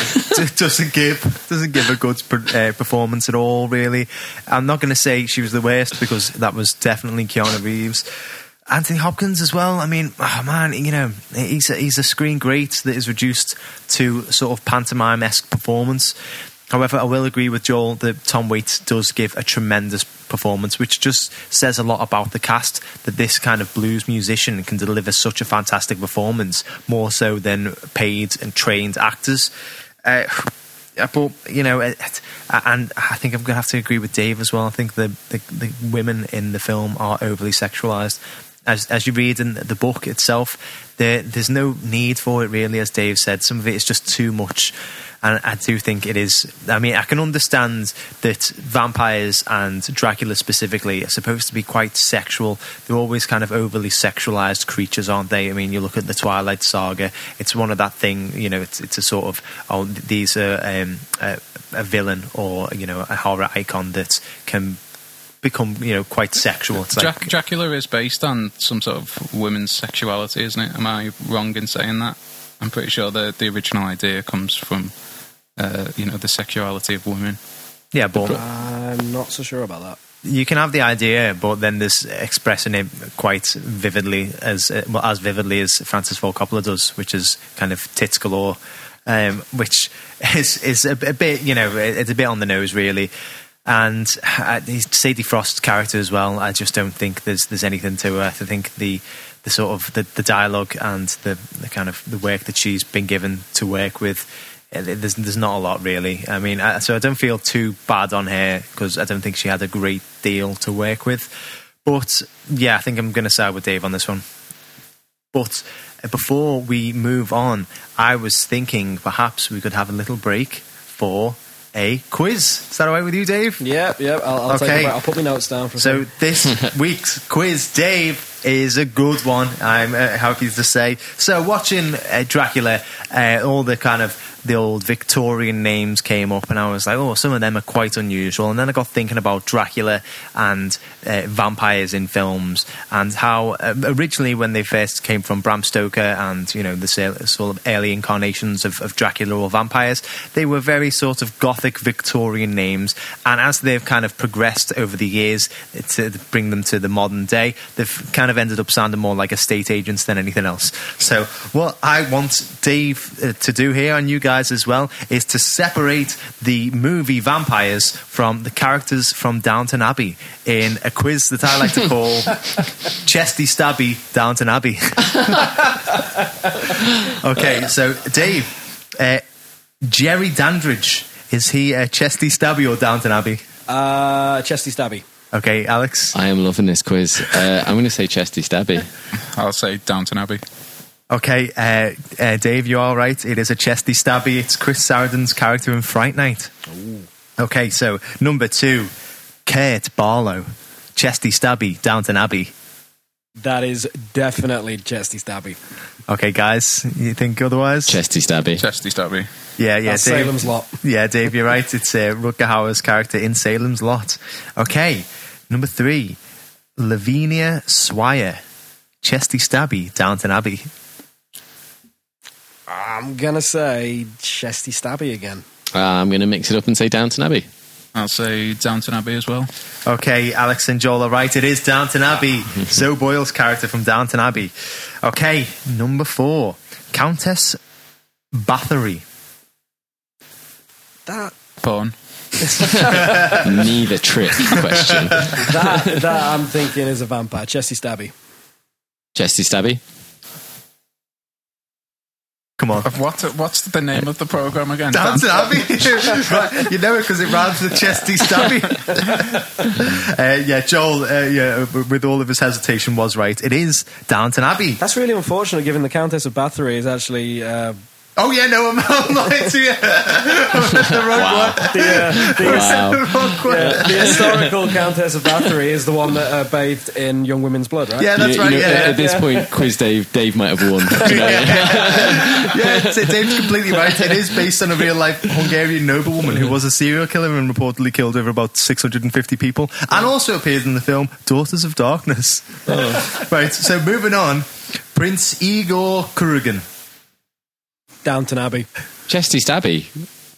doesn't give doesn't give a good uh, performance at all. Really, I'm not going to say she was the worst because that was definitely Keanu Reeves. Anthony Hopkins as well. I mean, oh man, you know, he's a, he's a screen great that is reduced to sort of pantomime esque performance. However, I will agree with Joel that Tom Waits does give a tremendous performance, which just says a lot about the cast that this kind of blues musician can deliver such a fantastic performance, more so than paid and trained actors. Uh, but you know, and I think I'm going to have to agree with Dave as well. I think the, the the women in the film are overly sexualized. As as you read in the book itself, there there's no need for it really. As Dave said, some of it is just too much. And I do think it is. I mean, I can understand that vampires and Dracula specifically are supposed to be quite sexual. They're always kind of overly sexualized creatures, aren't they? I mean, you look at the Twilight Saga; it's one of that thing. You know, it's it's a sort of oh, these are um, a, a villain or you know a horror icon that can become you know quite sexual. It's Dra- like Dracula is based on some sort of women's sexuality, isn't it? Am I wrong in saying that? I'm pretty sure the the original idea comes from uh, you know the sexuality of women. yeah, but I'm not so sure about that. you can have the idea, but then there's expressing it quite vividly as uh, well as vividly as Francis Ford Coppola does, which is kind of tits galore, um, which <laughs> is is a, a bit you know it's a bit on the nose really. And uh, Sadie Frost's character as well. I just don't think there's there's anything to her. I think the the sort of the, the dialogue and the, the kind of the work that she's been given to work with uh, there's there's not a lot really. I mean, I, so I don't feel too bad on her because I don't think she had a great deal to work with. But yeah, I think I'm going to side with Dave on this one. But uh, before we move on, I was thinking perhaps we could have a little break for a quiz. Is that all right with you, Dave? Yep, yep. I'll, I'll, Okay. take it. I'll put my notes down for a So this <laughs> week's quiz, Dave, is a good one. I'm uh, happy to say. So watching uh, Dracula, uh, all the kind of the old Victorian names came up, and I was like, oh, some of them are quite unusual. And then I got thinking about Dracula and uh, vampires in films, and how uh, originally when they first came from Bram Stoker and you know the sort of early incarnations of, of Dracula or vampires, they were very sort of gothic Victorian names. And as they've kind of progressed over the years to bring them to the modern day, they've kind of ended up sounding more like estate agents than anything else. So what I want Dave uh, to do here, and you guys as well, is to separate the movie vampires from the characters from Downton Abbey in a quiz that I like to <laughs> call Chesty Stabby Downton Abbey. <laughs> okay, so Dave, uh, Jerry Dandridge, is he a Chesty Stabby or Downton Abbey? Uh, Chesty Stabby. Okay, Alex. I am loving this quiz. Uh, I'm going to say Chesty Stabby. I'll say Downton Abbey. Okay, uh, uh, Dave, you all right? It is a chesty stabby. It's Chris Sarandon's character in Fright Night. Okay, so number two, Kurt Barlow, chesty stabby, Downton Abbey. That is definitely Chesty Stabby. Okay, guys, you think otherwise? Chesty Stabby. Chesty Stabby. yeah, yeah, That's Dave. Salem's Lot. Yeah, Dave, you're right. It's uh, Rutger Hauer's character in Salem's Lot. Okay, number three, Lavinia Swire, chesty stabby, Downton Abbey. I'm gonna say Chesty Stabby again. Uh, I'm going to mix it up and say Downton Abbey. I'll say Downton Abbey as well. Okay, Alex and Joel are right. It is Downton Abbey. <laughs> Zoe Boyle's character from Downton Abbey. Okay, number four, Countess Bathory. That Porn. <laughs> Neither trick question. <laughs> that that I'm thinking is a vampire. Chesty Stabby. Chesty Stabby. Come on. What? What's the name of the program again? Downton Abbey. <laughs> right, you know it because it rhymes with chesty stabby. <laughs> uh, yeah, Joel, uh, yeah, with all of his hesitation, was right. It is Downton Abbey. That's really unfortunate, given the Countess of Bathory is actually uh, Oh yeah, no, I'm, <laughs> I'm lying to you. I'm at the wrong Wow. one. the, uh, the, Wow. The wrong one. uh, the historical Countess of Bathory is the one that uh, bathed in young women's blood, right? Yeah, that's You- right. you know, yeah, at, at this point, quiz Dave, Dave might have won. You know? <laughs> yeah, so Dave's completely right. It is based on a real life Hungarian noblewoman who was a serial killer and reportedly killed over about 650 people, and also appeared in the film Daughters of Darkness. <laughs> Right, so moving on, Prince Igor Kuragin. Downton Abbey. Chesty Stabby.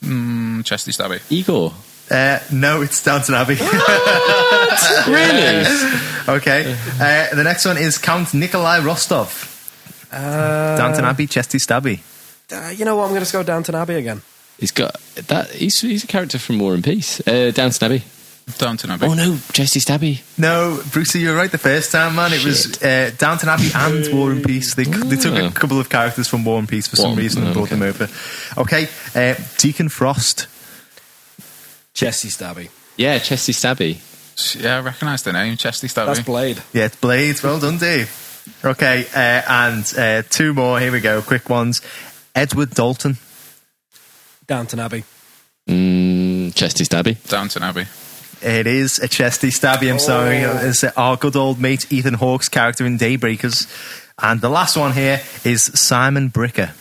Mm, Chesty Stabby. Igor. Uh, no, it's Downton Abbey. <laughs> Really? okay, uh, the next one is Count Nikolai Rostov. Uh, Downton Abbey, Chesty Stabby. uh, you know what? I'm going to go Downton Abbey again. He's got that. He's, he's a character from War and Peace. Uh, Downton Abbey. Downton Abbey. Oh no, Chesty Stabby. No, Brucey, you were right the first time, man. It was uh, Downton Abbey and War and Peace. They, they took a couple of characters from War and Peace for some One, reason and oh, brought okay. them over. Okay, uh, Deacon Frost. Chesty Stabby. Yeah, Chesty Stabby. Yeah, I recognise the name. Chesty Stabby. That's Blade. Yeah, it's Blades. Well done, Dave. Okay, uh, and uh, two more. Here we go. Quick ones. Edward Dalton. Downton Abbey. Mm, Chesty Stabby. Downton Abbey. It is a chesty stabby. I'm sorry. It's our good old mate Ethan Hawke's character in Daybreakers. And the last one here is Simon Bricker.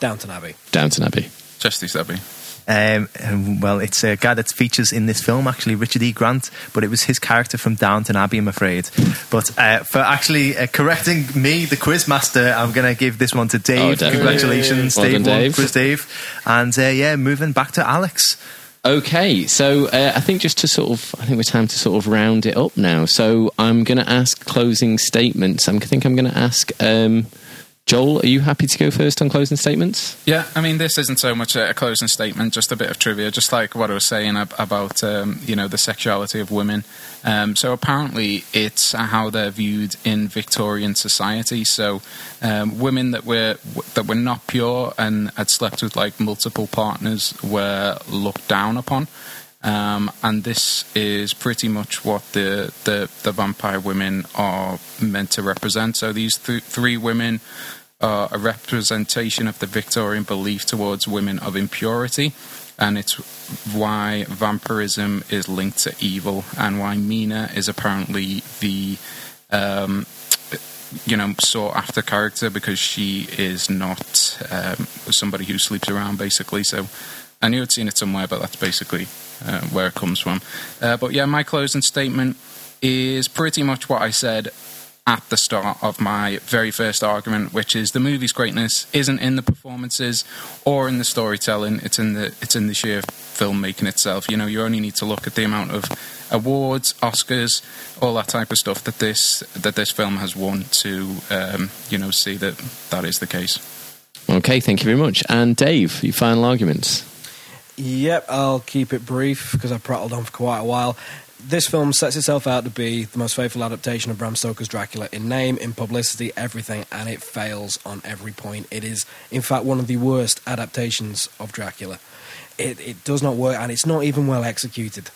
Downton Abbey. Downton Abbey. Chesty Stabby. Um, well, it's a guy that features in this film, actually, Richard E. Grant, but it was his character from Downton Abbey, I'm afraid. But uh, for actually uh, correcting me, the quiz master, I'm going to give this one to Dave. Oh, definitely. Congratulations, Well Dave. done, won, Dave. Quiz Dave. And uh, yeah, moving back to Alex. Okay, so uh, I think just to sort of, I think we're time to sort of round it up now. So I'm going to ask closing statements. I think I'm going to ask um, Joel. Are you happy to go first on closing statements? Yeah, I mean, this isn't so much a, closing statement, just a bit of trivia, just like what I was saying about, um, you know, the sexuality of women. Um, so apparently, it's how they're viewed in Victorian society. So um, women that were that were not pure and had slept with like multiple partners were looked down upon. Um, and this is pretty much what the, the, the vampire women are meant to represent. So these th- three women a representation of the Victorian belief towards women of impurity, and it's why vampirism is linked to evil, and why Mina is apparently the um, you know sought after character because she is not um, somebody who sleeps around basically. So I knew I'd seen it somewhere, but that's basically uh, where it comes from. Uh, but yeah, my closing statement is pretty much what I said at the start of my very first argument, which is the movie's greatness isn't in the performances or in the storytelling. It's in the it's in the sheer filmmaking itself. You know, you only need to look at the amount of awards, Oscars, all that type of stuff that this that this film has won to um, you know see that that is the case. Okay, thank you very much. And Dave, your final arguments. Yep, I'll keep it brief because I prattled on for quite a while. This film sets itself out to be the most faithful adaptation of Bram Stoker's Dracula in name, in publicity, everything, and it fails on every point. It is, in fact, one of the worst adaptations of Dracula. It, it does not work, and it's not even well executed.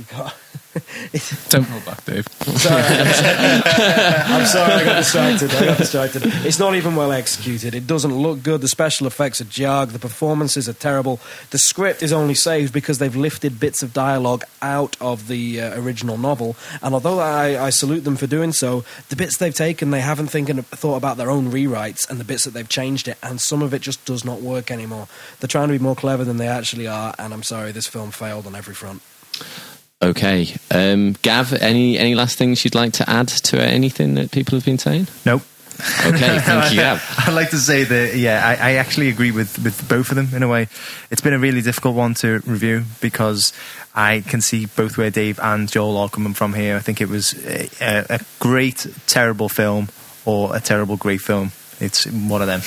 <laughs> Don't hold back, Dave. Sorry, <laughs> I'm sorry, I got distracted. I got distracted. It's not even well executed. It doesn't look good. The special effects are jarg. The performances are terrible. The script is only saved because they've lifted bits of dialogue out of the uh, original novel. And although I, I salute them for doing so, the bits they've taken, they haven't thinking, thought about their own rewrites and the bits that they've changed it. And some of it just does not work anymore. They're trying to be more clever than they actually are. And I'm sorry, this film failed on every front. Okay, um, Gav, any any last things you'd like to add to anything that people have been saying? Nope. Okay, <laughs> thank you, Gav. <laughs> I'd like to say that, yeah, I, I actually agree with, with both of them in a way. It's been a really difficult one to review because I can see both where Dave and Joel are coming from here. I think it was a, a, a great, terrible film or a terrible, great film. It's one of them.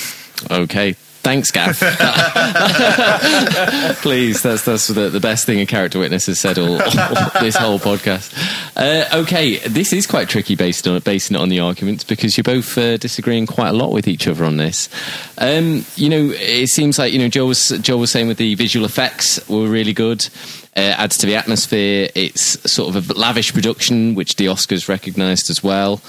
Okay. Thanks, Gav. <laughs> Please, that's that's the, the best thing a character witness has said all, all this whole podcast. Uh, okay, this is quite tricky based on basing it on the arguments because you're both uh, disagreeing quite a lot with each other on this. Um, you know, it seems like you know Joe was Joe was saying with the visual effects were really good. Uh, adds to the atmosphere. It's sort of a lavish production, which the Oscars recognised as well.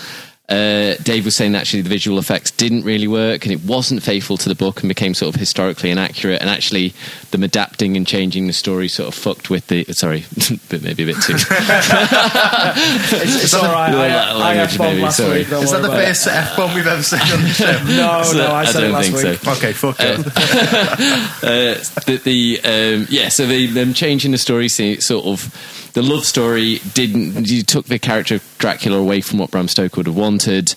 Uh, Dave was saying actually the visual effects didn't really work and it wasn't faithful to the book and became sort of historically inaccurate and actually them adapting and changing the story sort of fucked with the sorry <laughs> but maybe a bit too <laughs> It's, it's all right. <laughs> I, Well, I language, F-bombed last sorry. week. Don't Is that the about it. first F bomb we've ever said on the show? No, no, I I said it don't last week. so. Okay, fuck it. uh, the, the um, yeah, so the, them changing the story, see, sort of the love story didn't. You took the character of Dracula away from what Bram Stoker would have wanted.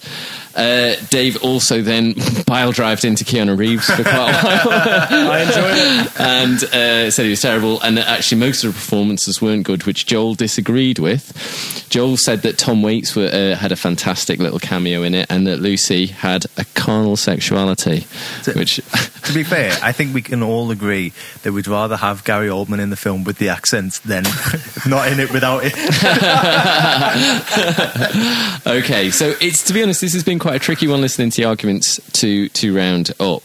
Uh, Dave also then <laughs> pile drived into Keanu Reeves for quite a while. <laughs> I enjoyed it. and uh, said he was terrible. And that actually, most of the performances weren't good, which Joel disagreed with. Joel said that Tom Waits were, uh, had a fantastic little cameo in it, and that Lucy had a carnal sexuality, which <laughs> To be fair, I think we can all agree that we'd rather have Gary Oldman in the film with the accent than not in it without it. okay, so it's to be honest, this has been quite a tricky one listening to the arguments to to round up.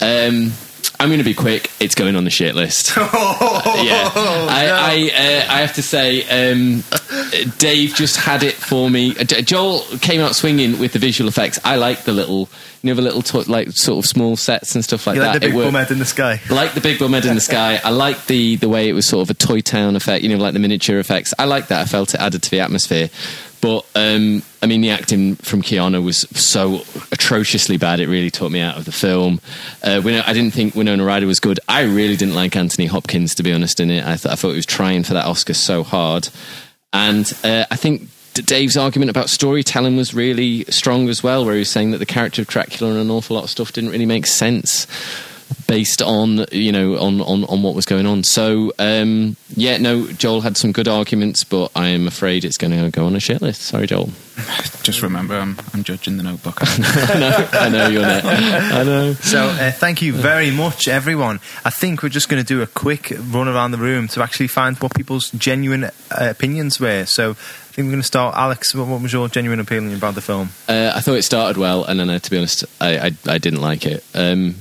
Um, I'm going to be quick. It's going on the shit list. <laughs> yeah, I I, uh, I have to say, um, Dave just had it for me. Uh, Joel came out swinging with the visual effects. I like the little, you know, the little to- like sort of small sets and stuff like You that. like the big bum head in the sky. like the big bum head in the sky. I like the the way it was sort of a toy town effect, you know, like the miniature effects. I like that. I felt it added to the atmosphere. But um, I mean, the acting from Keanu was so atrociously bad. It really took me out of the film. Uh, I didn't think Winona Ryder was good. I really didn't like Anthony Hopkins, to be honest. In it, I, th- I thought he was trying for that Oscar so hard. And uh, I think Dave's argument about storytelling was really strong as well, where he was saying that the character of Dracula and an awful lot of stuff didn't really make sense based on you know on on, on what was going on. So um, yeah, no, Joel had some good arguments, but I am afraid it's going to go on a shit list. Sorry, Joel. <laughs> Just remember, I'm, I'm judging the Notebook. <laughs> I know, I know you're there. I know. So uh, thank you very much, everyone. I think we're just going to do a quick run around the room to actually find what people's genuine uh, opinions were. So I think we're going to start. Alex, what, what was your genuine opinion about the film? Uh, I thought it started well, and then uh, to be honest, I, I, I didn't like it. Um,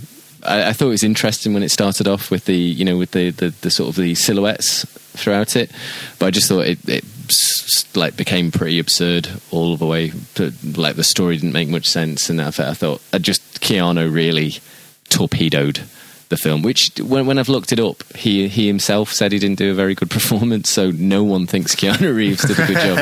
I, I thought it was interesting when it started off with the you know with the, the, the sort of the silhouettes throughout it, but I just thought it, it like became pretty absurd all the way. Like the story didn't make much sense, and I, I thought I just Keanu really torpedoed. The the film. Which, when, when I've looked it up, he he himself said he didn't do a very good <laughs> performance, so no one thinks Keanu Reeves did a good job,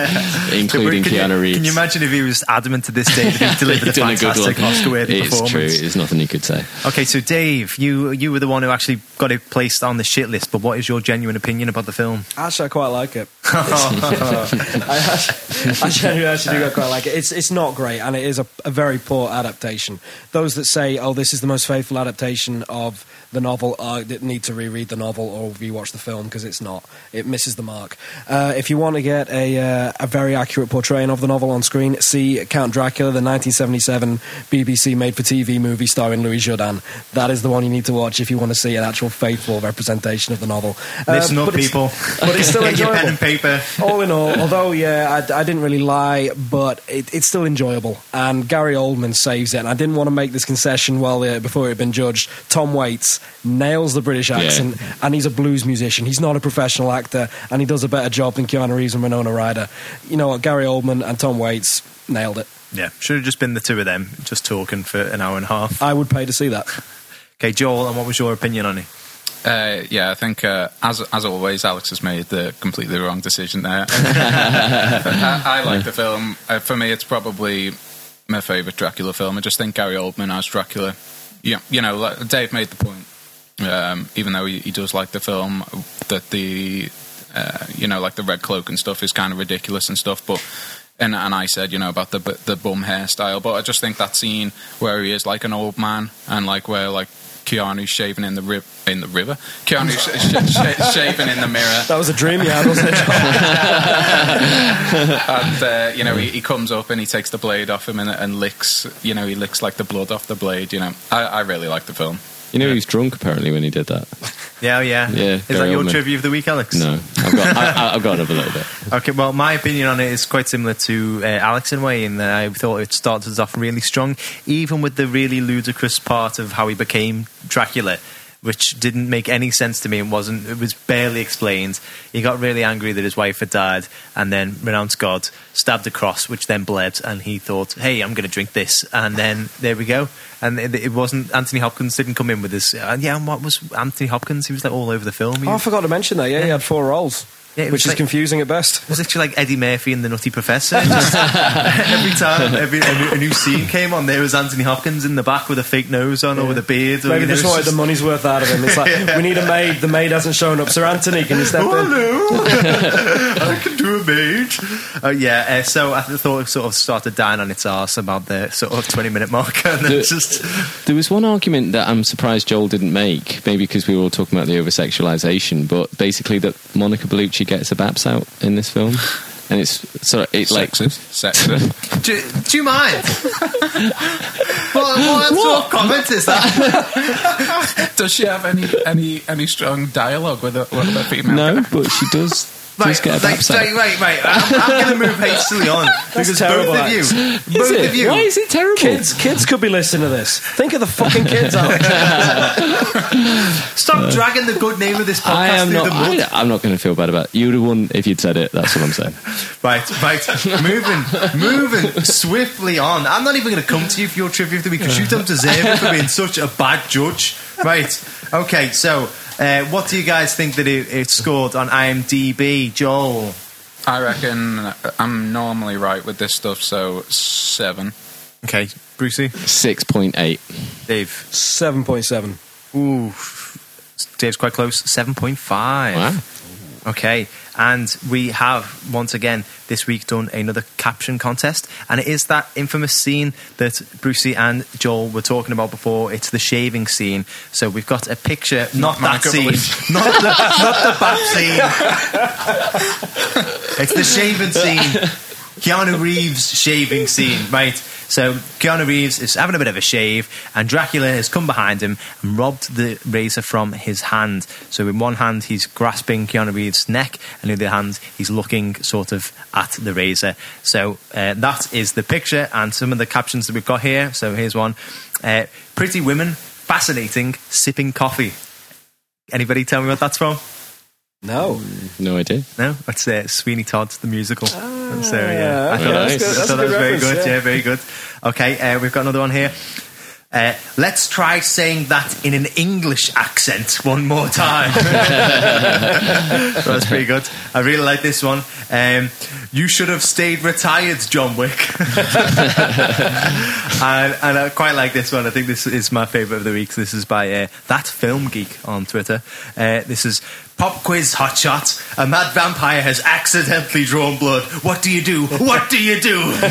<laughs> including can Keanu you, Reeves. Can you imagine if he was adamant to this day that he <laughs> delivered a He'd done good fantastic one. Oscar-worthy performance It's performance? true. There's nothing he could say. Okay, so Dave, you you were the one who actually got it placed on the shit list. But what is your genuine opinion about the film? Actually, I quite like it. I, actually, I genuinely actually do quite like it. It's it's not great, and it is a, a very poor adaptation. Those that say, "Oh, this is the most faithful adaptation of the novel," uh, that need to reread the novel or rewatch the film because it's not. It misses the mark. Uh, if you want to get a uh, a very accurate portrayal of the novel on screen, see Count Dracula, the 1977 BBC made-for-TV movie starring Louis Jourdan. That is the one you need to watch if you want to see an actual faithful representation of the novel. Uh, Listen up, but it's- people. <laughs> but it's still <laughs> your pen enjoyable and paper. all in all, although yeah, I, I didn't really lie, but it, it's still enjoyable. And Gary Oldman saves it. And I didn't want to make this concession while uh, before it had been judged. Tom Waits nails the British accent, and he's a blues musician. He's not a professional actor, and he does a better job than Keanu Reeves and Winona Ryder. You know what? Gary Oldman and Tom Waits nailed it. Yeah, should have just been the two of them just talking for an hour and a half. I would pay to see that. Okay, Joel, and what was your opinion on it? Uh, yeah, I think uh, as as always, Alex has made the completely wrong decision there. <laughs> I, I like the film. Uh, for me, it's probably my favourite Dracula film. I just think Gary Oldman as Dracula. Yeah, you know, like Dave made the point. Um, even though he, he does like the film, that the uh, you know, like the red cloak and stuff is kind of ridiculous and stuff, but. And, and I said, you know, about the the bum hairstyle, but I just think that scene where he is like an old man and like where like Keanu's shaving in the rib in the river, Keanu's sh- sh- sh- shaving in the mirror, That was a dream had, wasn't it? <laughs> and uh, you know he, he comes up and he takes the blade off him and, and licks, you know, he licks like the blood off the blade. You know, I, I really like the film. You know, he was drunk apparently when he did that. Yeah, oh, yeah. Yeah, Is that your Oldman. trivia of the week, Alex? No, I've got, I, I've got another little bit. <laughs> Okay, well, my opinion on it is quite similar to uh, Alex in a way, in that I thought it started us off really strong, even with the really ludicrous part of how he became Dracula, which didn't make any sense to me and wasn't. It was barely explained. He got really angry that his wife had died, and then renounced God, stabbed a cross, which then bled, and he thought, "Hey, I'm going to drink this," and then there we go. And it, it wasn't Anthony Hopkins didn't come in with this. And yeah, and what was Anthony Hopkins? He was like all over the film. He oh, I forgot to mention that. Yeah, he had four roles, Yeah, which was is like- confusing at best. It was actually like Eddie Murphy and the Nutty Professor. Just <laughs> every time every, every, a new scene came on, there was Anthony Hopkins in the back with a fake nose on or with a beard. Maybe you know, just wanted the money's worth out of him. It's like <laughs> we need a maid. The maid hasn't shown up. Sir Anthony, can you step Oh, in? hello. <laughs> I can do a maid. Uh, yeah, uh, so I thought it sort of started dying on its arse about the sort of 20 minute mark. And then The- it's just. There was one argument that I'm surprised Joel didn't make, maybe because we were all talking about the over sexualization, but basically that Monica Bellucci gets a baps out in this film. And it's sort of, it like, Sexist, sexist. <laughs> Do, do you mind? <laughs> what, what, sort of comment is that? Does she have any any any strong dialogue with a, with a female? no, but she does, Right, does get a like, baps out. right, right, right. I'm, I'm going to move <laughs> hastily on because terrible, both of you, both Is it? of you, Why is it terrible? Kids, kids could be listening to this. Think of the fucking kids out. <laughs> Stop dragging the good name of this podcast I am through not. the mud. I, I'm not going to feel bad about. it. You'd have won if you'd said it. That's what I'm saying. <laughs> Right, right. moving, moving swiftly on. I'm not even going to come to you for your trivia of the week because you don't deserve it for being such a bad judge. Right. Okay. So, uh, what do you guys think that it, it scored on IMDb, Joel? I reckon I'm normally right with this stuff, so seven. Okay, Brucey, Six point eight. Dave. Seven point seven. Ooh, Dave's quite close. Seven point five. Wow. Okay, and we have once again this week done another caption contest, and it is that infamous scene that Brucey and Joel were talking about before. It's the shaving scene. So we've got a picture, not, that Monica scene, <laughs> not the, not the bap scene. <laughs> it's the shaving scene. Keanu Reeves shaving scene, right? So Keanu Reeves is having a bit of a shave, and Dracula has come behind him and robbed the razor from his hand. So in one hand he's grasping Keanu Reeves' neck, and in the other hand he's looking sort of at the razor. So uh, that is the picture and some of the captions that we've got here. So here's one: uh, "Pretty women, fascinating, sipping coffee." Anybody tell me what that's from? No. No idea. No, that's uh, Sweeney Todd the musical. so yeah, I okay, thought, that's I good- thought that's a that was very good. yeah. Yeah. very good. Okay, uh, we've got another one here. Uh, let's try saying that in an English accent one more time. <laughs> <laughs> That's pretty good. I really like this one. Um, you should have stayed retired, John Wick. <laughs> and, and I quite like this one. I think this is my favourite of the week. This is by uh, That Film Geek on Twitter. Uh, this is Pop quiz hotshot. A mad vampire has accidentally drawn blood. What do you do? What do you do? <laughs>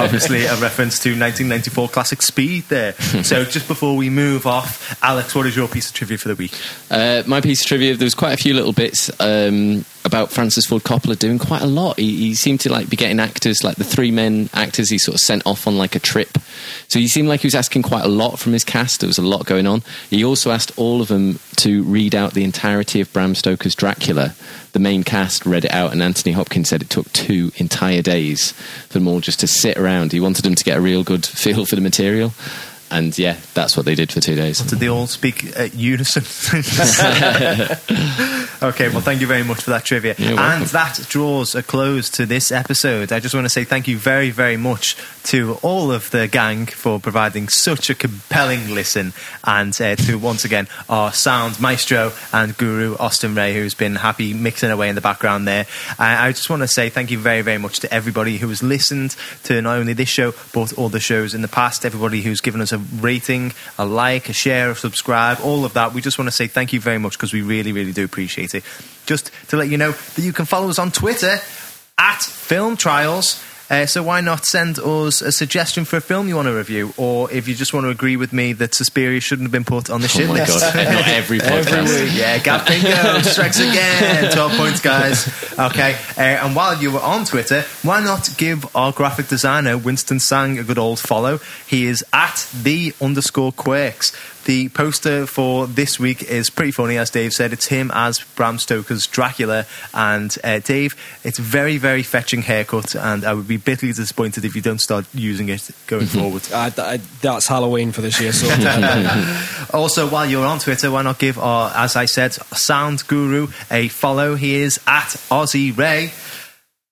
Obviously, a reference to 1994 classic Speed there. <laughs> So, just before we move off, Alex, what is your piece of trivia for the week? Uh, my piece of trivia, there was quite a few little bits um, about Francis Ford Coppola doing quite a lot. He, he seemed to like be getting actors, like the three men actors, he sort of sent off on like a trip. So he seemed like he was asking quite a lot from his cast. There was a lot going on. He also asked all of them to read out the entirety of Bram Stoker's Dracula. The main cast read it out, and Anthony Hopkins said it took two entire days for them all just to sit around. He wanted them to get a real good <laughs> feel for the material. And yeah, that's what they did for two days. Did they all speak at unison? <laughs> okay, well, thank you very much for that trivia. And that draws a close to this episode. I just want to say thank you very, very much to all of the gang for providing such a compelling listen, and uh, to once again our sound maestro and guru Austin Ray, who's been happy mixing away in the background there. I, I just want to say thank you very, very much to everybody who has listened to not only this show but all the shows in the past. Everybody who's given us a rating, a like, a share, a subscribe, all of that. We just want to say thank you very much because we really, really do appreciate it. Just to let you know that you can follow us on Twitter at Film Trials. Uh, so why not send us a suggestion for a film you want to review, or if you just want to agree with me that Suspiria shouldn't have been put on the shit Oh my list. god! Not every <laughs> podcast. Yeah, Gap Bingo strikes again. 12 points, guys. Okay, uh, and while you were on Twitter, why not give our graphic designer, Winston Sang, a good old follow? He is at the underscore quirks. The poster for this week is pretty funny, as Dave said. It's him as Bram Stoker's Dracula. And uh, Dave, it's very, very fetching haircut, and I would be bitterly disappointed if you don't start using it going forward. I, I, that's Halloween for this year. So <laughs> Also, while you're on Twitter, why not give our, as I said, sound guru a follow? He is at Aussie Ray.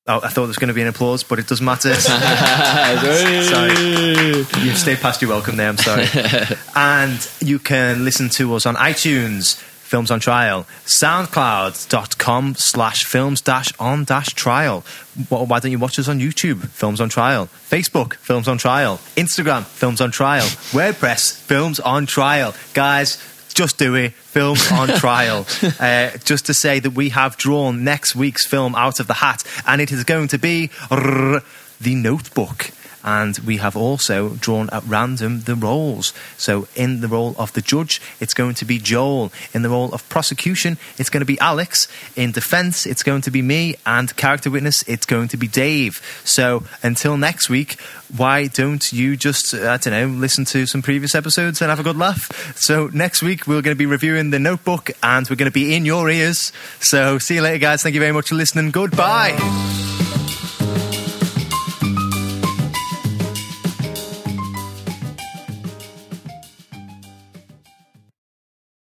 Oh, I thought there was going to be an applause, but it doesn't matter. <laughs> sorry. You've stayed past your welcome there, I'm sorry. <laughs> and you can listen to us on iTunes, Films on Trial, soundcloud.com slash films dash on dash trial. Why don't you watch us on YouTube, Films on Trial, Facebook, Films on Trial, Instagram, Films on Trial, <laughs> WordPress, Films on Trial. Guys, just do it. Films on <laughs> trial. Uh, just to say that we have drawn next week's film out of the hat, and it is going to be The Notebook. And we have also drawn at random the roles. So, in the role of the judge, it's going to be Joel. In the role of prosecution, it's going to be Alex. In defense, it's going to be me. And character witness, it's going to be Dave. So, until next week, why don't you just, I don't know, listen to some previous episodes and have a good laugh? So, next week, we're going to be reviewing the notebook and we're going to be in your ears. So, see you later, guys. Thank you very much for listening. Goodbye.